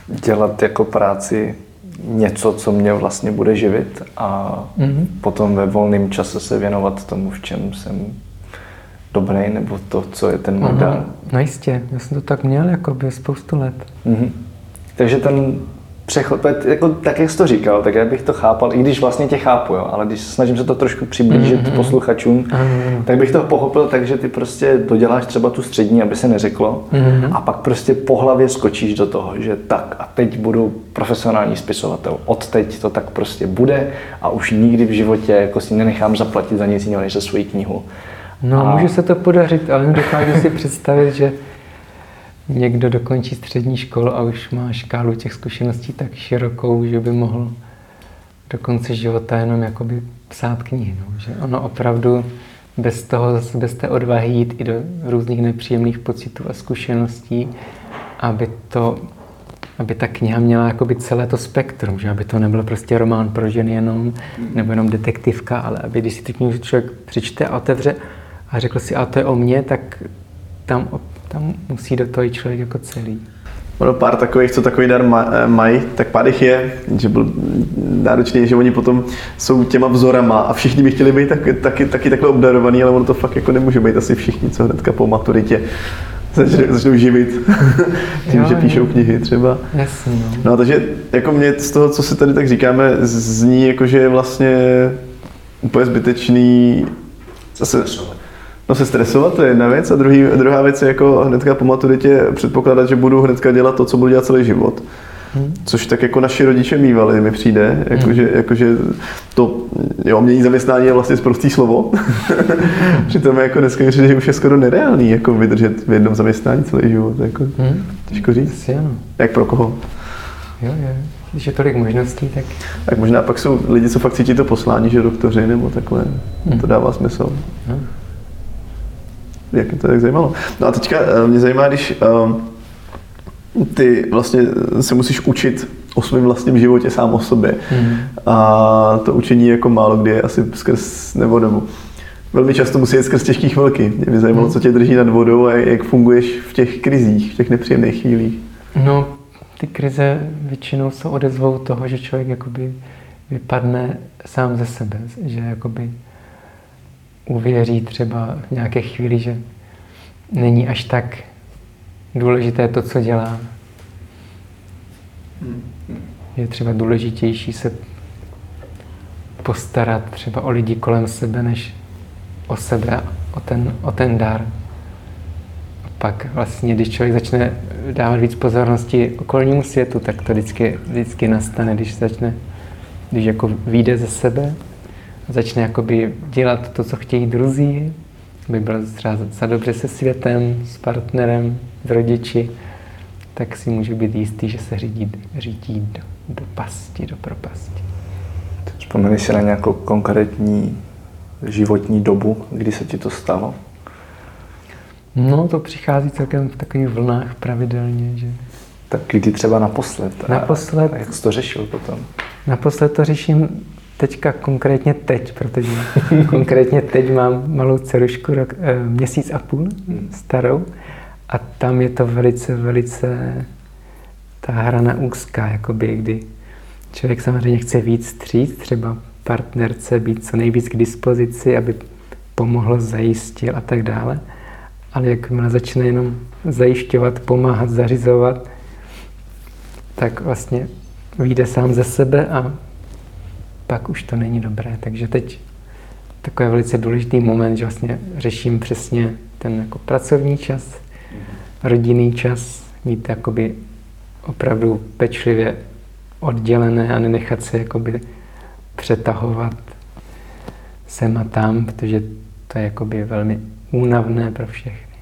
dělat jako práci něco, co mě vlastně bude živit a mm-hmm. potom ve volném čase se věnovat tomu, v čem jsem dobrý, nebo to, co je ten model. No jistě, já jsem to tak měl jako by spoustu let. Mm-hmm. Takže ten přechod, jako, tak jak jsi to říkal, tak já bych to chápal, i když vlastně tě chápu, jo, ale když snažím se to trošku přiblížit mm-hmm. posluchačům, mm-hmm. tak bych to pochopil tak, že ty prostě doděláš třeba tu střední, aby se neřeklo, mm-hmm. a pak prostě po hlavě skočíš do toho, že tak a teď budu profesionální spisovatel. Od teď to tak prostě bude a už nikdy v životě jako si nenechám zaplatit za nic jiného než za svoji knihu. No, a... může se to podařit, ale dokážu si představit, že někdo dokončí střední školu a už má škálu těch zkušeností tak širokou, že by mohl do konce života jenom jakoby psát knihy. No. Že ono opravdu bez toho, bez té odvahy jít i do různých nepříjemných pocitů a zkušeností, aby to aby ta kniha měla jakoby celé to spektrum, že aby to nebylo prostě román pro ženy jenom, nebo jenom detektivka, ale aby když si tu knihu člověk přečte a otevře a řekl si, a to je o mně, tak tam tam musí do toho člověk jako celý. Ono pár takových, co takový dar eh, mají, tak pár jich je, že byl náročný, že oni potom jsou těma vzorama a všichni by chtěli být taky, taky, taky takhle obdarovaný, ale ono to fakt jako nemůže být asi všichni, co hnedka po maturitě začnou, začnou živit tím, jo, že píšou jo. knihy třeba. Jasně, no. no. takže jako mě z toho, co si tady tak říkáme, zní jako, že je vlastně úplně zbytečný zase No se stresovat, to je jedna věc. A druhý, druhá věc je jako hnedka po maturitě předpokládat, že budu hnedka dělat to, co budu dělat celý život. Hmm. Což tak jako naši rodiče mývali, mi přijde, jakože, hmm. jakože to, jo, mění zaměstnání je vlastně zprostý slovo. Přitom jako dneska přijde, že už je skoro nereálný jako vydržet v jednom zaměstnání celý život. Jako, hmm. Těžko říct. Asi ano. Jak pro koho? Jo, jo. Když je tolik možností, tak... Tak možná pak jsou lidi, co fakt cítí to poslání, že doktoři nebo takhle. Hmm. To dává smysl. Hmm jak mě to tak zajímalo. No a teďka eh, mě zajímá, když um, ty vlastně se musíš učit o svém vlastním životě sám o sobě. Mm. A to učení jako málo kdy je asi skrz, nebo nebo velmi často musí jít skrz těžké chvilky. Mě by zajímalo, mm. co tě drží nad vodou a jak funguješ v těch krizích, v těch nepříjemných chvílích. No, ty krize většinou jsou odezvou toho, že člověk jakoby vypadne sám ze sebe, že jakoby uvěří třeba v nějaké chvíli, že není až tak důležité to, co dělá. Je třeba důležitější se postarat třeba o lidi kolem sebe, než o sebe, o ten, o ten dar. A pak vlastně, když člověk začne dávat víc pozornosti okolnímu světu, tak to vždycky, vždycky nastane, když začne, když jako vyjde ze sebe začne jakoby dělat to, co chtějí druzí, aby byl třeba za dobře se světem, s partnerem, s rodiči, tak si může být jistý, že se řídí, řídí do, do pasti, do propasti. Vzpomeneš si na nějakou konkrétní životní dobu, kdy se ti to stalo? No, to přichází celkem v takových vlnách pravidelně, že... Tak kdy třeba naposled? Naposled. A jak jsi to řešil potom? Naposled to řeším teďka konkrétně teď, protože konkrétně teď mám malou dcerušku, rok, e, měsíc a půl starou a tam je to velice, velice ta hrana úzká, jakoby, kdy člověk samozřejmě chce víc stříct, třeba partnerce být co nejvíc k dispozici, aby pomohl, zajistil a tak dále. Ale jakmile začne jenom zajišťovat, pomáhat, zařizovat, tak vlastně vyjde sám ze sebe a pak už to není dobré. Takže teď takový velice důležitý moment, že vlastně řeším přesně ten jako pracovní čas, rodinný čas, mít jakoby opravdu pečlivě oddělené a nenechat se jakoby přetahovat sem a tam, protože to je jakoby velmi únavné pro všechny.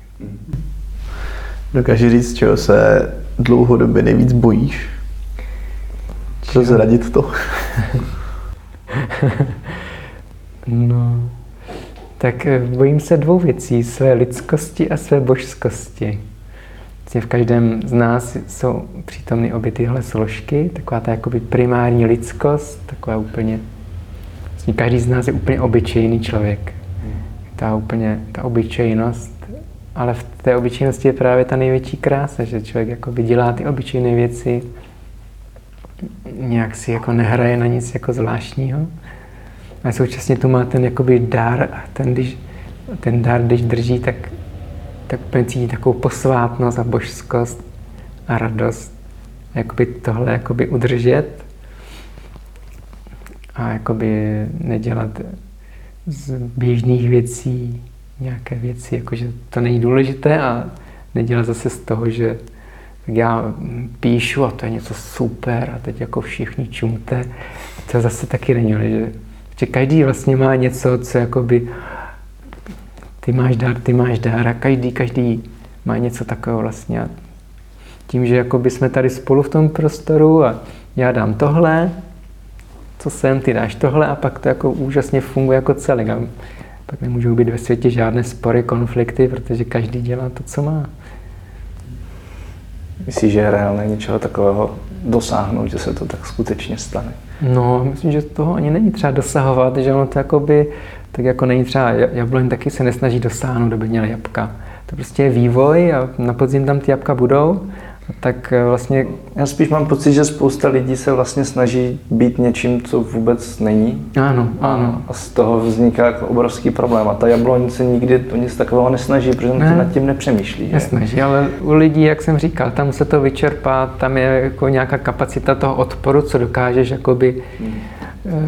Dokážeš říct, čeho se dlouhodobě nejvíc bojíš? Co zradit to? no, tak eh, bojím se dvou věcí. Své lidskosti a své božskosti. Vlastně v každém z nás jsou přítomny obě tyhle složky. Taková ta jakoby primární lidskost, taková úplně... Vlastně každý z nás je úplně obyčejný člověk. Ta úplně, ta obyčejnost. Ale v té obyčejnosti je právě ta největší krása, že člověk jakoby dělá ty obyčejné věci, nějak si jako nehraje na nic jako zvláštního. A současně tu má ten jakoby dar a ten, když ten dar, když drží, tak, tak cítí takovou posvátnost a božskost a radost. Jakoby tohle jakoby udržet a jakoby nedělat z běžných věcí nějaké věci, jakože to není důležité a nedělat zase z toho, že tak já píšu a to je něco super a teď jako všichni čumte. To zase taky není, že, že každý vlastně má něco, co jakoby ty máš dár, ty máš dár a každý, každý má něco takového vlastně. A tím, že jakoby jsme tady spolu v tom prostoru a já dám tohle, co jsem, ty dáš tohle a pak to jako úžasně funguje jako celek. A pak nemůžou být ve světě žádné spory, konflikty, protože každý dělá to, co má. Myslíš, že je reálné něčeho takového dosáhnout, že se to tak skutečně stane? No, myslím, že toho ani není třeba dosahovat, že ono to jakoby, tak jako není třeba, jabloň taky se nesnaží dosáhnout, aby měl jabka. To prostě je vývoj a na podzim tam ty jabka budou tak eh, vlastně... Já spíš mám pocit, že spousta lidí se vlastně snaží být něčím, co vůbec není. Ano, ano. A z toho vzniká jako obrovský problém. A ta jabloň se nikdy to nic takového nesnaží, protože ne, nad tím nepřemýšlí. Nesnaží, ale u lidí, jak jsem říkal, tam se to vyčerpá, tam je jako nějaká kapacita toho odporu, co dokážeš jakoby hmm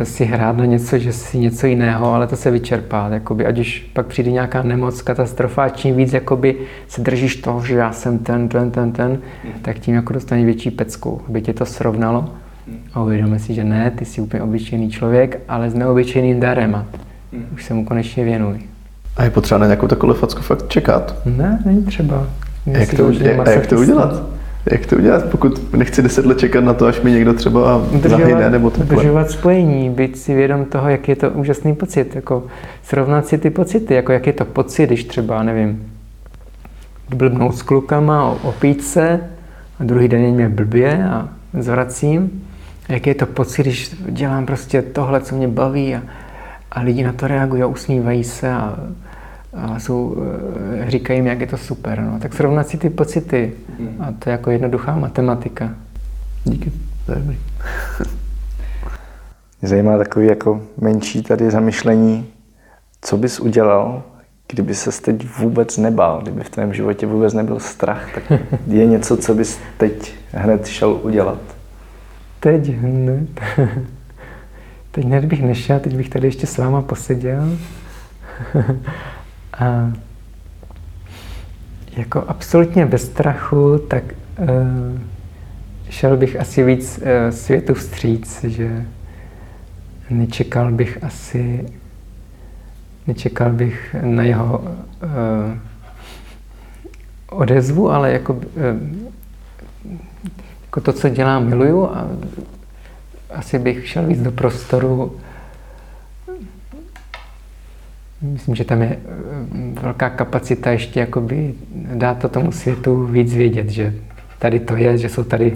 si hrát na něco, že si něco jiného, ale to se vyčerpá. Jakoby, ať už pak přijde nějaká nemoc, katastrofa, čím víc jakoby, se držíš toho, že já jsem ten, ten, ten, ten, tak tím jako dostaneš větší pecku, aby tě to srovnalo. A uvědomí si, že ne, ty jsi úplně obyčejný člověk, ale s neobyčejným darem a už se mu konečně věnuj. A je potřeba na nějakou takovou facku fakt čekat? Ne, není třeba. Jak to, jak, jak to udělat? Jak to udělat, pokud nechci deset let čekat na to, až mi někdo třeba zahyne nebo takhle? Udržovat spojení, být si vědom toho, jak je to úžasný pocit, jako srovnat si ty pocity, jako jak je to pocit, když třeba, nevím, blbnout s klukama, opít se a druhý den mě blbě a zvracím. A jak je to pocit, když dělám prostě tohle, co mě baví a, a lidi na to reagují a usmívají se a a jsou, eh, říkají mi, jak je to super. No. Tak srovnat si ty pocity. A to je jako jednoduchá matematika. Díky. To je Mě zajímá takový jako menší tady zamyšlení, co bys udělal, kdyby se teď vůbec nebál, kdyby v tvém životě vůbec nebyl strach, tak je něco, co bys teď hned šel udělat? Teď hned? teď hned bych nešel, teď bych tady ještě s váma poseděl. A jako absolutně bez strachu, tak uh, šel bych asi víc uh, světu vstříc, že nečekal bych asi, nečekal bych na jeho uh, odezvu, ale jako, uh, jako to, co dělám, miluju a asi bych šel víc do prostoru Myslím, že tam je eh, velká kapacita ještě jakoby dát to tomu světu víc vědět, že tady to je, že jsou tady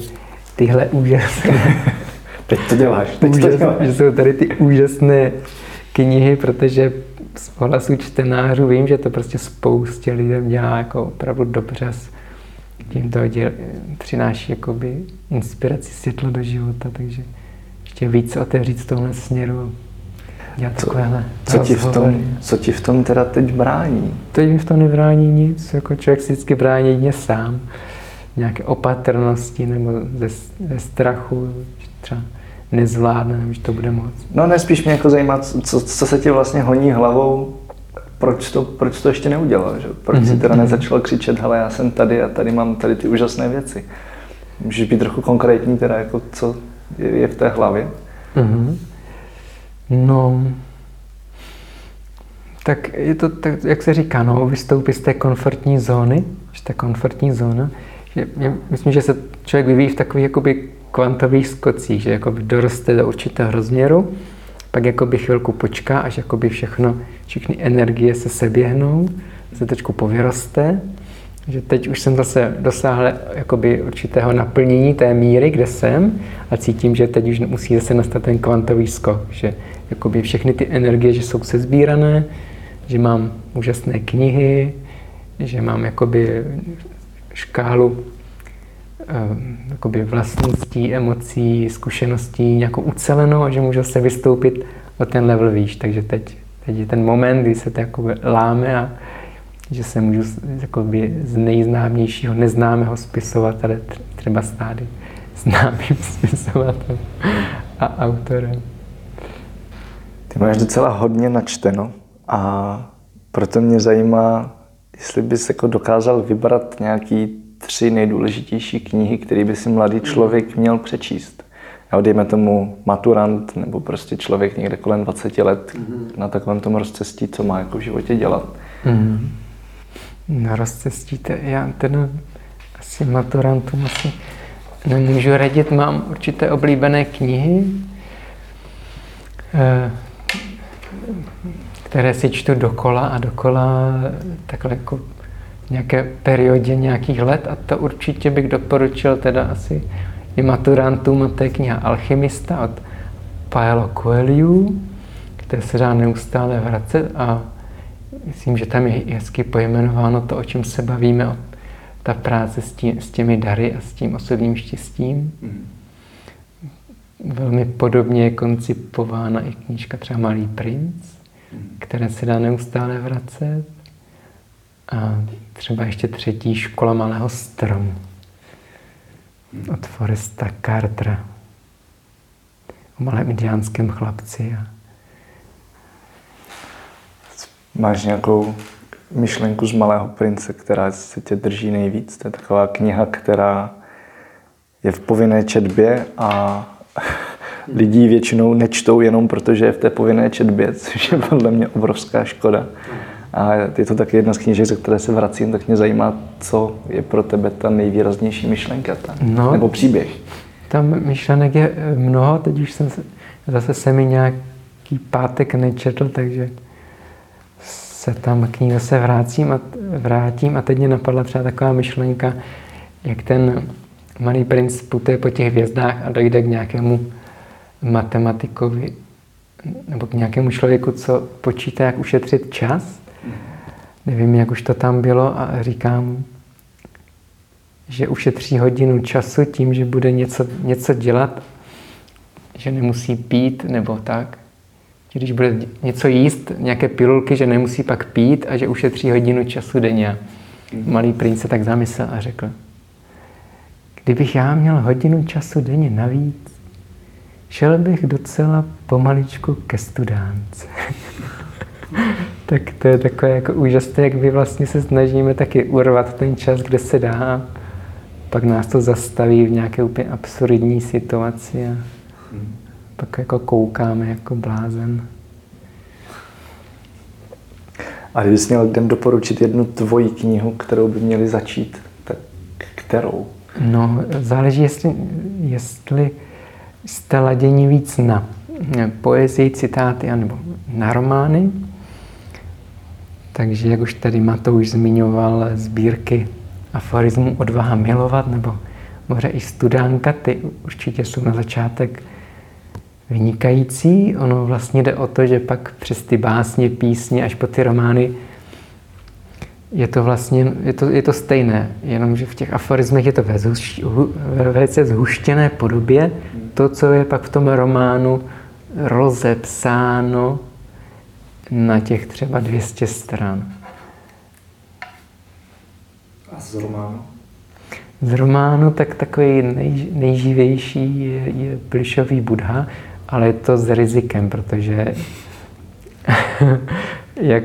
tyhle úžasné... teď to děláš, teď úžas, to děláš. Že jsou tady ty úžasné knihy, protože z pohlasu čtenářů vím, že to prostě spoustě lidem dělá jako opravdu dobře. Tím to děl, přináší jakoby inspiraci světlo do života, takže ještě víc otevřít v tomhle směru dělat co, co ti, v tom, co ti v tom teda teď brání? Teď mi v tom nebrání nic, jako člověk si vždycky brání jedině sám. Nějaké opatrnosti nebo ze, ze strachu, třeba nezvládne, že to bude moc. No ne, spíš mě jako zajímá, co, co se ti vlastně honí hlavou, proč to, proč to ještě neudělal, že? Proč mm-hmm. si teda mhm. nezačal křičet, hele, já jsem tady a tady mám tady ty úžasné věci. Můžeš být trochu konkrétní teda, jako co je, je v té hlavě? Mm-hmm. No, tak je to, tak, jak se říká, no, vystoupit z té komfortní zóny, že ta komfortní zóna, že, myslím, že se člověk vyvíjí v takových jakoby kvantových skocích, že jakoby doroste do určitého rozměru, pak jakoby chvilku počká, až jakoby všechno, všechny energie se seběhnou, se trošku povyroste že teď už jsem zase dosáhl jakoby určitého naplnění té míry, kde jsem a cítím, že teď už musí zase nastat ten kvantový skok, že jakoby všechny ty energie, že jsou sezbírané, že mám úžasné knihy, že mám jakoby škálu eh, jakoby vlastností, emocí, zkušeností nějakou ucelenou a že můžu se vystoupit o ten level výš. Takže teď teď je ten moment, kdy se to jako láme a že se můžu jakoby, z nejznámějšího neznámého spisovatele třeba stády známým spisovatelem a autorem. Ty máš docela hodně načteno a proto mě zajímá, jestli bys jako dokázal vybrat nějaký tři nejdůležitější knihy, které by si mladý člověk měl přečíst. Já dejme tomu maturant nebo prostě člověk někde kolem 20 let mm-hmm. na takovém tom rozcestí, co má jako v životě dělat. Mm-hmm. Na rozcestí, to já ten asi maturantům asi nemůžu radit. Mám určité oblíbené knihy, eh, které si čtu dokola a dokola takhle jako nějaké periodě nějakých let. A to určitě bych doporučil teda asi i maturantům té kniha Alchymista od Paolo Coelho, které se dá neustále vracet. A myslím, že tam je hezky pojmenováno to, o čem se bavíme, ta práce s, tím, s těmi dary a s tím osobním štěstím. Mm. Velmi podobně je koncipována i knížka třeba Malý princ, mm. které se dá neustále vracet. A třeba ještě třetí škola malého stromu od Foresta Cartera o malém indiánském chlapci. A... Máš nějakou myšlenku z Malého prince, která se tě drží nejvíc? To je taková kniha, která je v povinné četbě a lidí většinou nečtou jenom protože je v té povinné četbě, což je podle mě obrovská škoda. A je to taky jedna z knížek, ze které se vracím, tak mě zajímá, co je pro tebe ta nejvýraznější myšlenka tam, no, nebo příběh. Tam myšlenek je mnoho, teď už jsem se, zase se mi nějaký pátek nečetl, takže se tam k ní zase vrátím a, vrátím a teď mě napadla třeba taková myšlenka, jak ten malý princ putuje po těch hvězdách a dojde k nějakému matematikovi nebo k nějakému člověku, co počítá, jak ušetřit čas nevím, jak už to tam bylo a říkám, že ušetří hodinu času tím, že bude něco, něco dělat, že nemusí pít nebo tak. Že když bude něco jíst, nějaké pilulky, že nemusí pak pít a že ušetří hodinu času denně. Malý princ se tak zamyslel a řekl, kdybych já měl hodinu času denně navíc, šel bych docela pomaličku ke studánce. tak to je takové jako úžasné, jak my vlastně se snažíme taky urvat ten čas, kde se dá. Pak nás to zastaví v nějaké úplně absurdní situaci a pak jako koukáme jako blázen. A kdybys měl lidem doporučit jednu tvoji knihu, kterou by měli začít, tak kterou? No, záleží, jestli, jestli jste ladění víc na poezii, citáty, anebo na romány, takže jak už tady Matouš zmiňoval sbírky aforismů Odvaha milovat, nebo možná i studánka, ty určitě jsou na začátek vynikající. Ono vlastně jde o to, že pak přes ty básně, písně až po ty romány je to vlastně je to, je to stejné, jenomže v těch aforismech je to ve, zhuš, ve velice zhuštěné podobě. To, co je pak v tom románu rozepsáno na těch třeba 200 stran. A z románu? Z románu tak takový nej, nejživější je, je Plišový Budha, ale je to s rizikem, protože jak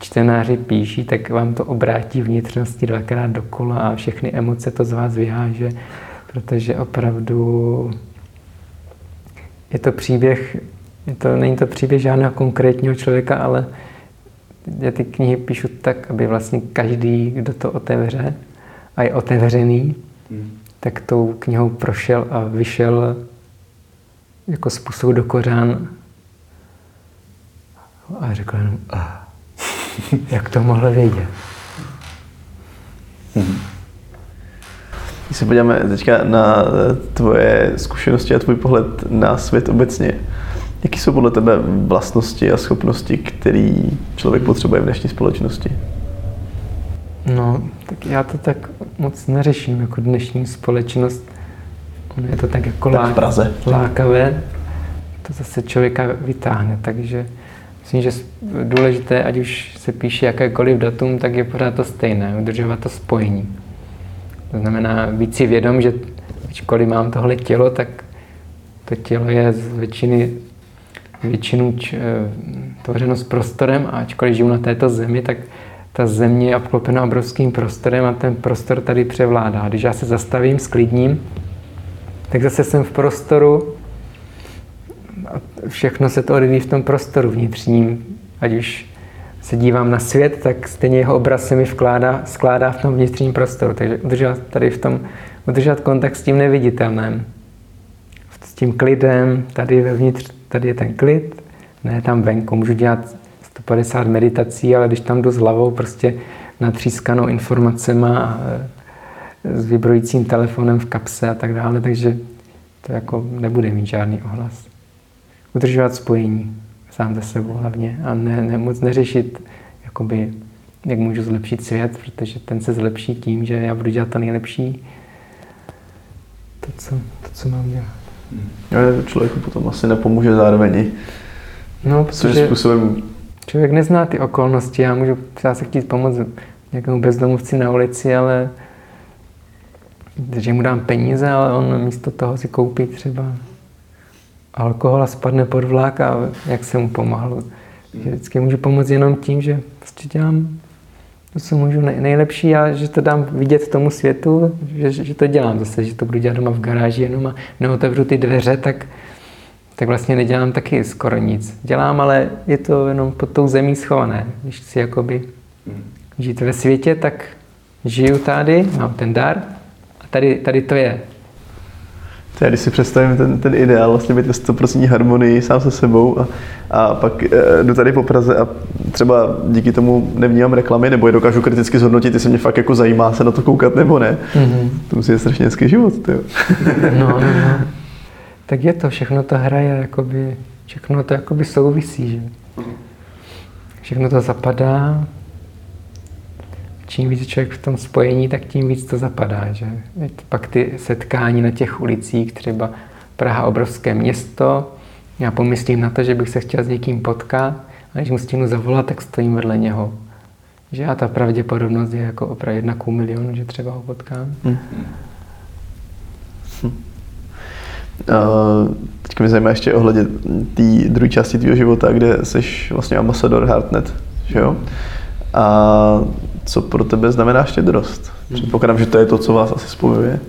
čtenáři píší, tak vám to obrátí vnitřnosti dvakrát dokola a všechny emoce to z vás vyháže, protože opravdu je to příběh je to, není to příběh žádného konkrétního člověka, ale já ty knihy píšu tak, aby vlastně každý, kdo to otevře a je otevřený, hmm. tak tou knihou prošel a vyšel jako způsob do kořán a řekl jenom, ah, jak to mohl vědět. Hmm. Když se podíváme teďka na tvoje zkušenosti a tvůj pohled na svět obecně, Jaké jsou podle tebe vlastnosti a schopnosti, které člověk potřebuje v dnešní společnosti? No, tak já to tak moc neřeším jako dnešní společnost. Ono je to tak jako tak Praze. lákavé. To zase člověka vytáhne, takže Myslím, že důležité, ať už se píše jakékoliv datum, tak je pořád to stejné, udržovat to spojení. To znamená být si vědom, že ačkoliv mám tohle tělo, tak to tělo je z většiny většinu č, eh, tvořeno s prostorem a ačkoliv žiju na této zemi, tak ta země je obklopena obrovským prostorem a ten prostor tady převládá. Když já se zastavím, sklidním, tak zase jsem v prostoru a všechno se to odvíjí v tom prostoru vnitřním. Ať už se dívám na svět, tak stejně jeho obraz se mi vkládá, skládá v tom vnitřním prostoru. Takže udržovat tady v tom, udržovat kontakt s tím neviditelným. S tím klidem, tady vevnitř, tady je ten klid, ne tam venku. Můžu dělat 150 meditací, ale když tam jdu s hlavou prostě natřískanou informacema a s vibrujícím telefonem v kapse a tak dále, takže to jako nebude mít žádný ohlas. Udržovat spojení sám ze sebou hlavně a ne, ne, moc neřešit, jakoby, jak můžu zlepšit svět, protože ten se zlepší tím, že já budu dělat to nejlepší, to, co, to, co mám dělat. Ale člověku potom asi nepomůže zároveň. No, protože způsobem... člověk nezná ty okolnosti. Já můžu třeba se chtít pomoct nějakému bezdomovci na ulici, ale že mu dám peníze, ale on místo toho si koupí třeba alkohol a spadne pod vlak a jak se mu pomohl. Že vždycky můžu pomoct jenom tím, že prostě dělám to, co můžu nejlepší a že to dám vidět tomu světu, že, že to dělám zase, že to budu dělat doma v garáži jenom a neotevřu ty dveře, tak, tak vlastně nedělám taky skoro nic. Dělám, ale je to jenom pod tou zemí schované. Když si jakoby žít ve světě, tak žiju tady, mám ten dar tady, tady to je. Já když si představím ten, ten ideál, vlastně být ve 100% harmonii sám se sebou a, a pak e, jdu tady po Praze a třeba díky tomu nevnímám reklamy, nebo je dokážu kriticky zhodnotit, jestli mě fakt jako zajímá se na to koukat nebo ne. Mm-hmm. To musí být strašně hezký život. Tyjo. No, no, no. Tak je to, všechno to hraje, jakoby, všechno to jakoby souvisí, že? Všechno to zapadá, čím víc člověk v tom spojení, tak tím víc to zapadá. Že? Pak ty setkání na těch ulicích, třeba Praha obrovské město, já pomyslím na to, že bych se chtěl s někým potkat a když mu stihnu zavolat, tak stojím vedle něho. Že a ta pravděpodobnost je jako opravdu jedna ku milionu, že třeba ho potkám. Hmm. Hm. Uh, teď mě zajímá ještě ohledně té druhé části tvého života, kde jsi vlastně ambasador Heartnet, že jo? A co pro tebe znamená štědrost? Hmm. Předpokládám, že to je to, co vás asi spojuje.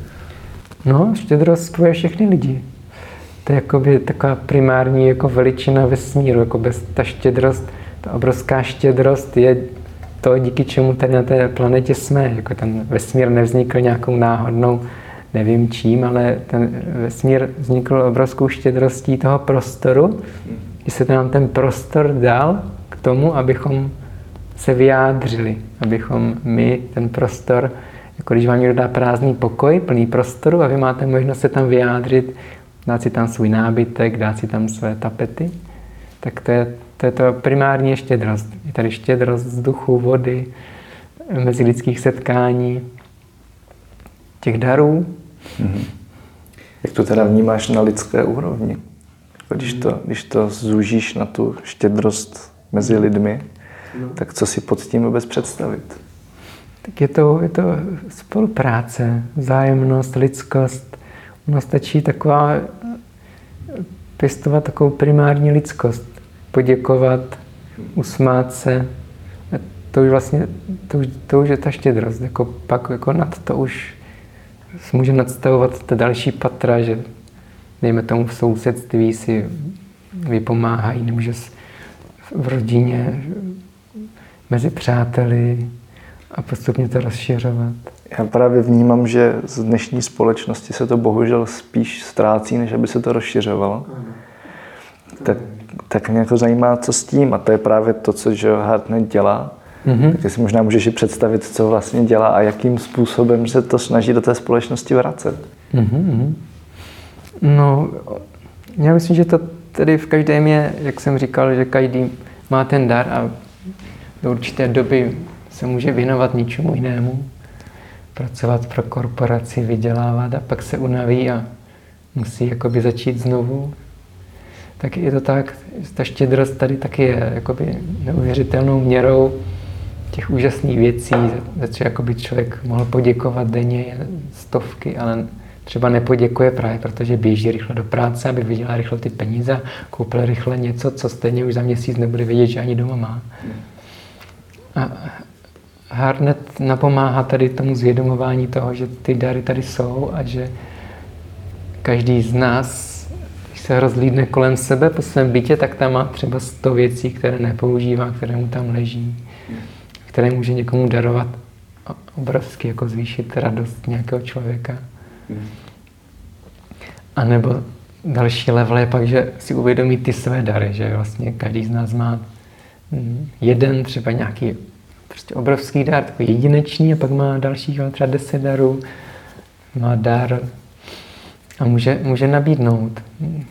No, štědrost spojuje všechny lidi. To je jakoby taková primární jako veličina vesmíru, jako bez ta štědrost, ta obrovská štědrost je to, díky čemu tady na té planetě jsme. Jako ten vesmír nevznikl nějakou náhodnou, nevím čím, ale ten vesmír vznikl obrovskou štědrostí toho prostoru, kdy se nám ten prostor dal k tomu, abychom se vyjádřili, abychom my ten prostor, jako když vám někdo dá prázdný pokoj, plný prostoru a vy máte možnost se tam vyjádřit, dát si tam svůj nábytek, dát si tam své tapety, tak to je to, je to primární štědrost. Je tady štědrost vzduchu, vody, mezilidských setkání, těch darů. Mm-hmm. Jak to teda vnímáš na lidské úrovni? Když to, když to zúžíš na tu štědrost mezi lidmi, no. tak co si pod tím vůbec představit? Tak je to, je to spolupráce, vzájemnost, lidskost. Ono stačí taková pěstovat takovou primární lidskost. Poděkovat, usmát se. A to už vlastně, to už, to už je ta štědrost. Jako pak jako nad to už může nadstavovat ta další patra, že dejme tomu v sousedství si vypomáhají, nebo že v rodině mezi přáteli a postupně to rozšiřovat. Já právě vnímám, že z dnešní společnosti se to bohužel spíš ztrácí, než aby se to rozšiřovalo. Tak, tak mě to zajímá, co s tím. A to je právě to, co Joe Hartnett dělá. Mm-hmm. Tak si možná můžeš i představit, co vlastně dělá a jakým způsobem se to snaží do té společnosti vracet. Mm-hmm. No, já myslím, že to tedy v každém je, jak jsem říkal, že každý má ten dar a do určité doby se může věnovat ničemu jinému, pracovat pro korporaci, vydělávat a pak se unaví a musí jakoby začít znovu. tak je to tak, ta štědrost tady taky je jakoby neuvěřitelnou měrou těch úžasných věcí, za co jakoby člověk mohl poděkovat denně stovky, ale třeba nepoděkuje právě, protože běží rychle do práce, aby vydělal rychle ty peníze, koupil rychle něco, co stejně už za měsíc nebude vědět, že ani doma má. A Harnet napomáhá tady tomu zvědomování toho, že ty dary tady jsou a že každý z nás, když se rozlídne kolem sebe po svém bytě, tak tam má třeba 100 věcí, které nepoužívá, které mu tam leží, které může někomu darovat obrovsky jako zvýšit radost nějakého člověka. A nebo další level je pak, že si uvědomí ty své dary, že vlastně každý z nás má mm, jeden třeba nějaký prostě obrovský dar, takový jedinečný a pak má dalších třeba deset darů, má dar a může, může nabídnout,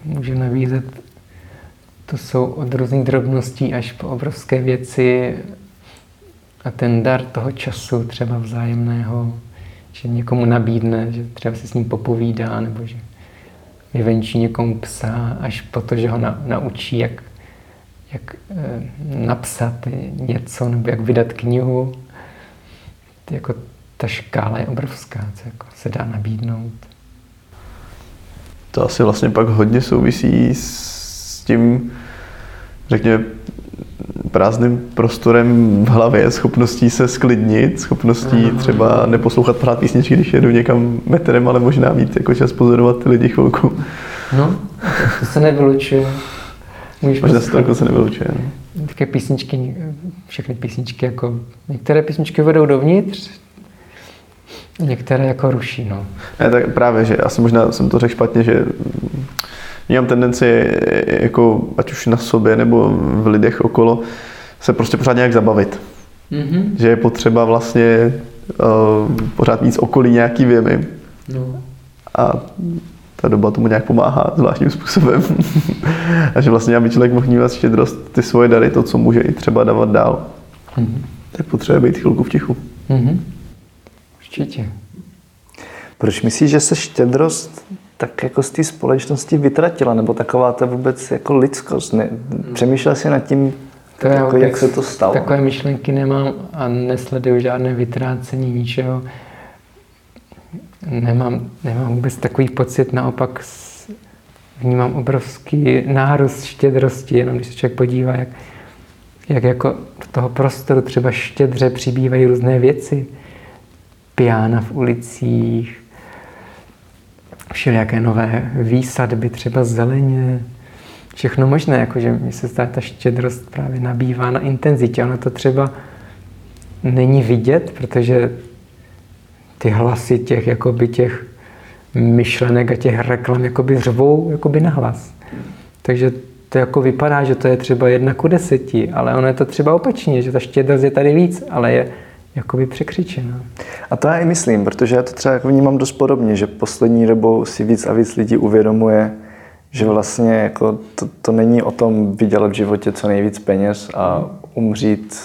může nabízet, to jsou od různých drobností až po obrovské věci. A ten dar toho času třeba vzájemného, že někomu nabídne, že třeba si s ním popovídá, nebo že vyvenčí někomu psa, až po to, že ho na, naučí, jak, jak e, napsat něco, nebo jak vydat knihu. Jako ta škála je obrovská, co jako se dá nabídnout. To asi vlastně pak hodně souvisí s tím, řekněme, prázdným prostorem v hlavě, schopností se sklidnit, schopností třeba neposlouchat pořád písničky, když jedu někam metrem, ale možná mít jako čas pozorovat ty lidi chvilku. No, to se nevylučuje. Můžeš možná se to jako se nevylučuje. No. Také písničky, všechny písničky, jako některé písničky vedou dovnitř, některé jako ruší, no. Ne, tak právě, že asi možná jsem to řekl špatně, že mám tendenci jako ať už na sobě nebo v lidech okolo se prostě pořád nějak zabavit. Mm-hmm. Že je potřeba vlastně uh, pořád mít z okolí nějaký věmy. No. A ta doba tomu nějak pomáhá zvláštním způsobem. a že vlastně, aby člověk mohl vnímat štědrost, ty svoje dary, to, co může i třeba dávat dál, mm-hmm. tak potřebuje být chvilku v tichu. Mm-hmm. Určitě. Proč myslíš, že se štědrost tak jako z té společnosti vytratila, nebo taková ta vůbec jako lidskost? Ne, přemýšlel jsi nad tím, to jako, jak se to stalo? Takové myšlenky nemám a nesleduju žádné vytrácení ničeho. Nemám, nemám vůbec takový pocit, naopak vnímám obrovský nárůst štědrosti, jenom když se člověk podívá, jak, jak jako do toho prostoru třeba štědře přibývají různé věci. Piana v ulicích, všelijaké nové výsadby, třeba zeleně, všechno možné, jakože mi se zdá, ta štědrost právě nabývá na intenzitě. Ono to třeba není vidět, protože ty hlasy těch, jakoby těch myšlenek a těch reklam jakoby řvou jakoby na hlas. Takže to jako vypadá, že to je třeba jedna ku deseti, ale ono je to třeba opačně, že ta štědrost je tady víc, ale je jakoby překřičena. A to já i myslím, protože já to třeba jako vnímám dost podobně, že poslední dobou si víc a víc lidí uvědomuje, že vlastně jako to, to není o tom vydělat v životě co nejvíc peněz a umřít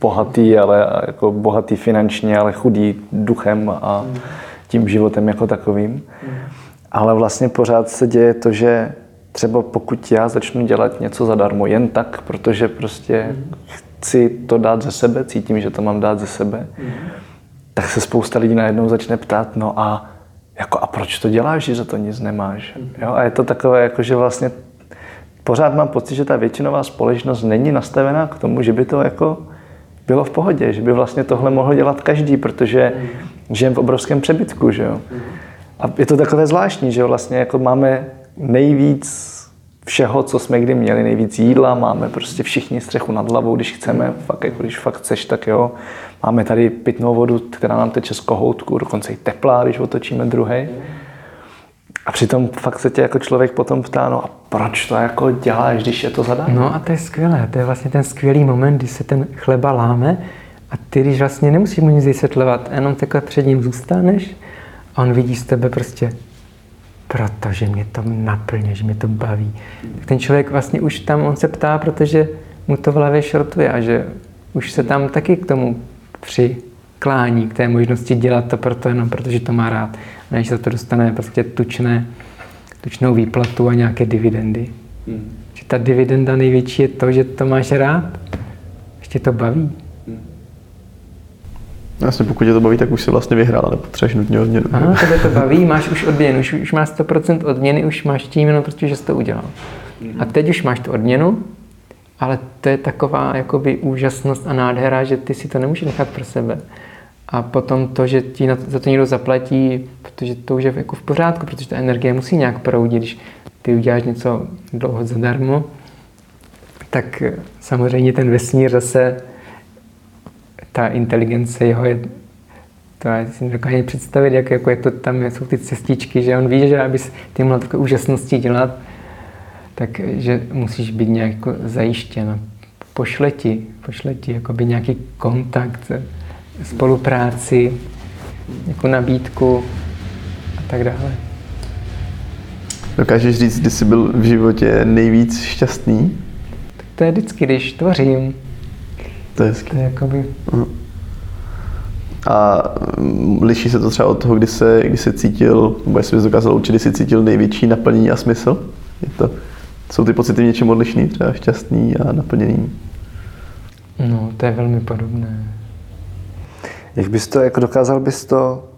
bohatý, ale jako bohatý finančně, ale chudý duchem a tím životem jako takovým. Ale vlastně pořád se děje to, že třeba pokud já začnu dělat něco zadarmo jen tak, protože prostě chci to dát ze sebe, cítím, že to mám dát ze sebe, tak se spousta lidí najednou začne ptát, no a jako a proč to děláš, že za to nic nemáš? Jo, a je to takové, jako že vlastně pořád mám pocit, že ta většinová společnost není nastavená k tomu, že by to jako bylo v pohodě, že by vlastně tohle mohl dělat každý, protože žijeme v obrovském přebytku, že jo. A je to takové zvláštní, že vlastně jako máme nejvíc všeho, co jsme kdy měli, nejvíc jídla, máme prostě všichni střechu nad hlavou, když chceme, fakt, jako když fakt chceš, tak jo. Máme tady pitnou vodu, která nám teče z kohoutku, dokonce i teplá, když otočíme druhý. A přitom fakt se tě jako člověk potom ptá, no a proč to jako děláš, když je to zadarmo? No a to je skvělé, to je vlastně ten skvělý moment, kdy se ten chleba láme a ty, když vlastně nemusíš mu nic vysvětlovat, jenom takhle před ním zůstaneš a on vidí z tebe prostě protože mě to naplně, že mě to baví. Tak ten člověk vlastně už tam, on se ptá, protože mu to v hlavě šrotuje a že už se tam taky k tomu přiklání, k té možnosti dělat to proto jenom, protože to má rád. Než za to dostane prostě tučné, tučnou výplatu a nějaké dividendy. Hmm. Že ta dividenda největší je to, že to máš rád. Ještě to baví. Jasně, pokud tě to baví, tak už si vlastně vyhrál, ale potřebuješ nutně odměnu. Ano, tebe to baví, máš už odměnu, už, už máš 100% odměny, už máš tím jenom protože jsi to udělal. A teď už máš tu odměnu, ale to je taková jakoby úžasnost a nádhera, že ty si to nemůžeš nechat pro sebe. A potom to, že ti za to někdo zaplatí, protože to už je jako v pořádku, protože ta energie musí nějak proudit. Když ty uděláš něco dlouho zadarmo, tak samozřejmě ten vesmír zase ta inteligence jeho je, to já si nedokážu představit, jak, jako, jak to tam jsou ty cestičky, že on ví, že aby ty měl takové úžasnosti dělat, takže musíš být nějak jako zajištěn. Pošle ti, pošle ti jakoby nějaký kontakt, spolupráci, jako nabídku a tak dále. Dokážeš říct, kdy jsi byl v životě nejvíc šťastný? Tak to je vždycky, když tvořím. To je hezky. To je jakoby... A mm, liší se to třeba od toho, kdy se, kdy se cítil, nebo jestli bys dokázal určit, kdy jsi cítil největší naplnění a smysl? Je to, jsou ty pocity něčem odlišný, třeba šťastný a naplněný? No, to je velmi podobné. Jak bys to, jako dokázal bys to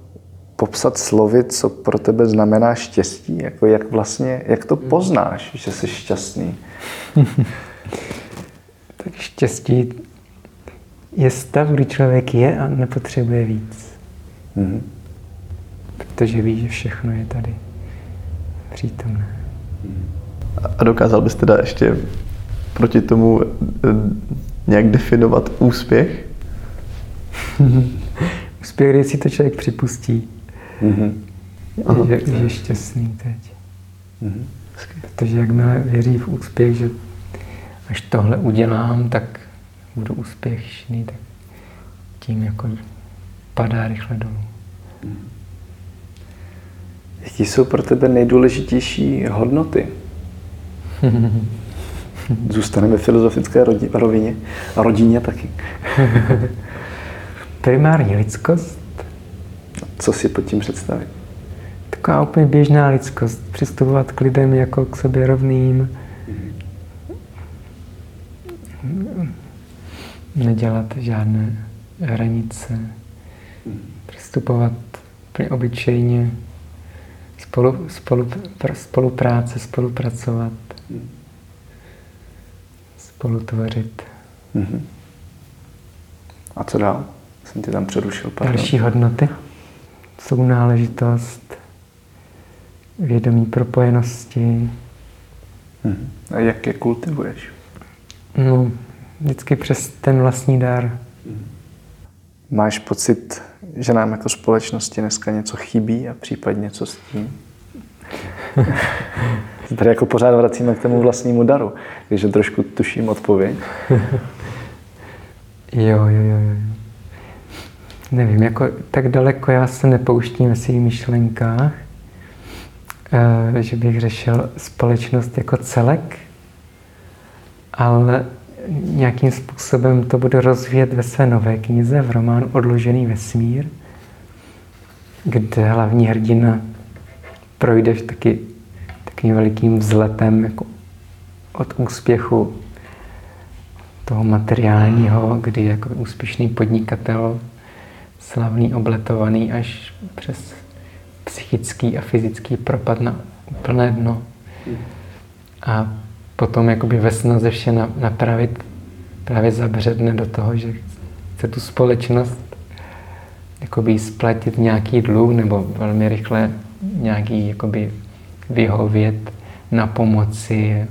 popsat slovy, co pro tebe znamená štěstí? Jako jak vlastně, jak to poznáš, že jsi šťastný? tak štěstí je stav, kdy člověk je a nepotřebuje víc. Mm-hmm. Protože ví, že všechno je tady přítomné. A dokázal bys teda ještě proti tomu eh, nějak definovat úspěch? úspěch, když si to člověk připustí, mm-hmm. že, že je šťastný teď. Mm-hmm. Protože jakmile věří v úspěch, že až tohle udělám, tak budu úspěšný, tak tím jako padá rychle dolů. Jaké jsou pro tebe nejdůležitější hodnoty? Zůstaneme v filozofické rovině a rodině taky. Primární lidskost. Co si pod tím představit? Taková úplně běžná lidskost. Přistupovat k lidem jako k sobě rovným. Nedělat žádné hranice. Přistupovat úplně obyčejně. Spolu, spolu, spolupráce, spolupracovat spolutvořit. Mm-hmm. A co dál? Jsem tě tam přerušil. Pardon. Další hodnoty jsou náležitost, vědomí propojenosti. Mm-hmm. A jak je kultivuješ? No, vždycky přes ten vlastní dar. Mm-hmm. Máš pocit, že nám jako společnosti dneska něco chybí a případně co s tím? Tady jako pořád vracíme k tomu vlastnímu daru, takže trošku tuším odpověď. jo, jo, jo, jo. Nevím, jako tak daleko já se nepouštím ve svých myšlenkách, eh, že bych řešil společnost jako celek, ale nějakým způsobem to budu rozvíjet ve své nové knize v románu Odložený vesmír, kde hlavní hrdina projde taky takovým velikým vzletem jako od úspěchu toho materiálního, kdy jako úspěšný podnikatel, slavný, obletovaný, až přes psychický a fyzický propad na úplné dno. A potom jakoby ve snaze vše napravit právě zabředne do toho, že chce tu společnost jakoby splatit nějaký dluh nebo velmi rychle nějaký jakoby vyhovět, na pomoci,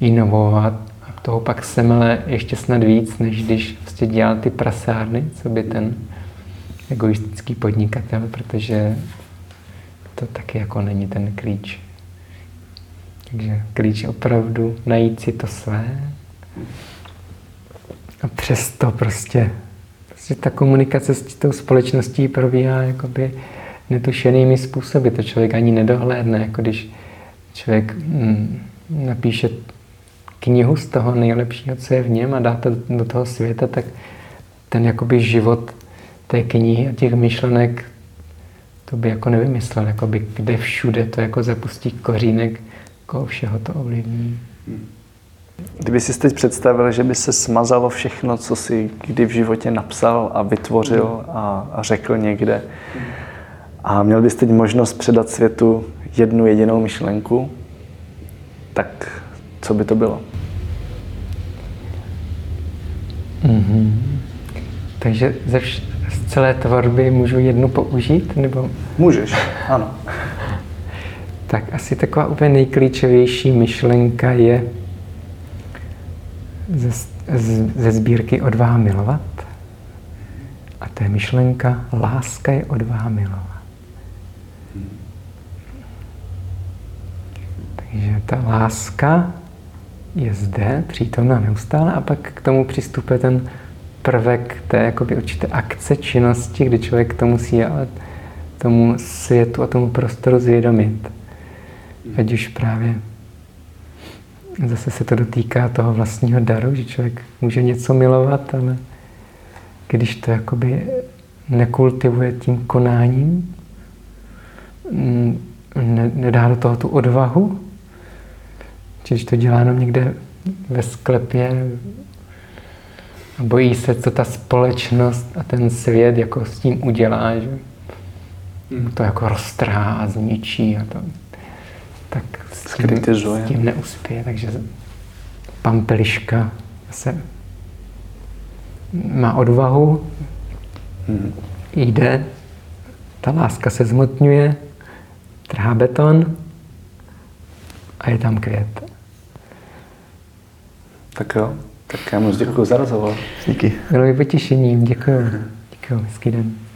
inovovat. A toho pak semele ještě snad víc, než když prostě dělal ty prasárny, co by ten egoistický podnikatel, protože to taky jako není ten klíč. Takže klíč je opravdu najít si to své a přesto prostě, prostě ta komunikace s tou společností probíhá jakoby netušenými způsoby. To člověk ani nedohlédne, jako když člověk mm, napíše knihu z toho nejlepšího, co je v něm a dá to do toho světa, tak ten jakoby život té knihy a těch myšlenek to by jako nevymyslel, jakoby kde všude to jako zapustí kořínek Jako všeho to ovlivní. Kdyby si teď představil, že by se smazalo všechno, co si kdy v životě napsal a vytvořil a, a řekl někde, a měl bys teď možnost předat světu jednu jedinou myšlenku, tak co by to bylo? Mm-hmm. Takže ze vš- celé tvorby můžu jednu použít? Nebo? Můžeš, ano. Tak asi taková úplně nejklíčovější myšlenka je ze, z, ze sbírky Odvaha milovat. A to je myšlenka Láska je odvaha milovat. Takže ta láska je zde, přítomná neustále, a pak k tomu přistupuje ten prvek té jakoby určité akce, činnosti, kdy člověk to musí ale tomu světu a tomu prostoru zvědomit. Ať už právě zase se to dotýká toho vlastního daru, že člověk může něco milovat, ale když to jakoby nekultivuje tím konáním, ne, nedá do toho tu odvahu, když to dělá jenom někde ve sklepě bojí se, co ta společnost a ten svět jako s tím udělá, že to jako roztrhá a zničí a to, tak s tím, s tím neuspěje. Takže pampeliška se má odvahu, hmm. jde, ta láska se zmotňuje, trhá beton a je tam květ. Tak jo, tak já moc děkuji za rozhovor. Díky. Bylo mi potěšením, děkuji. Děkuji, hezký den.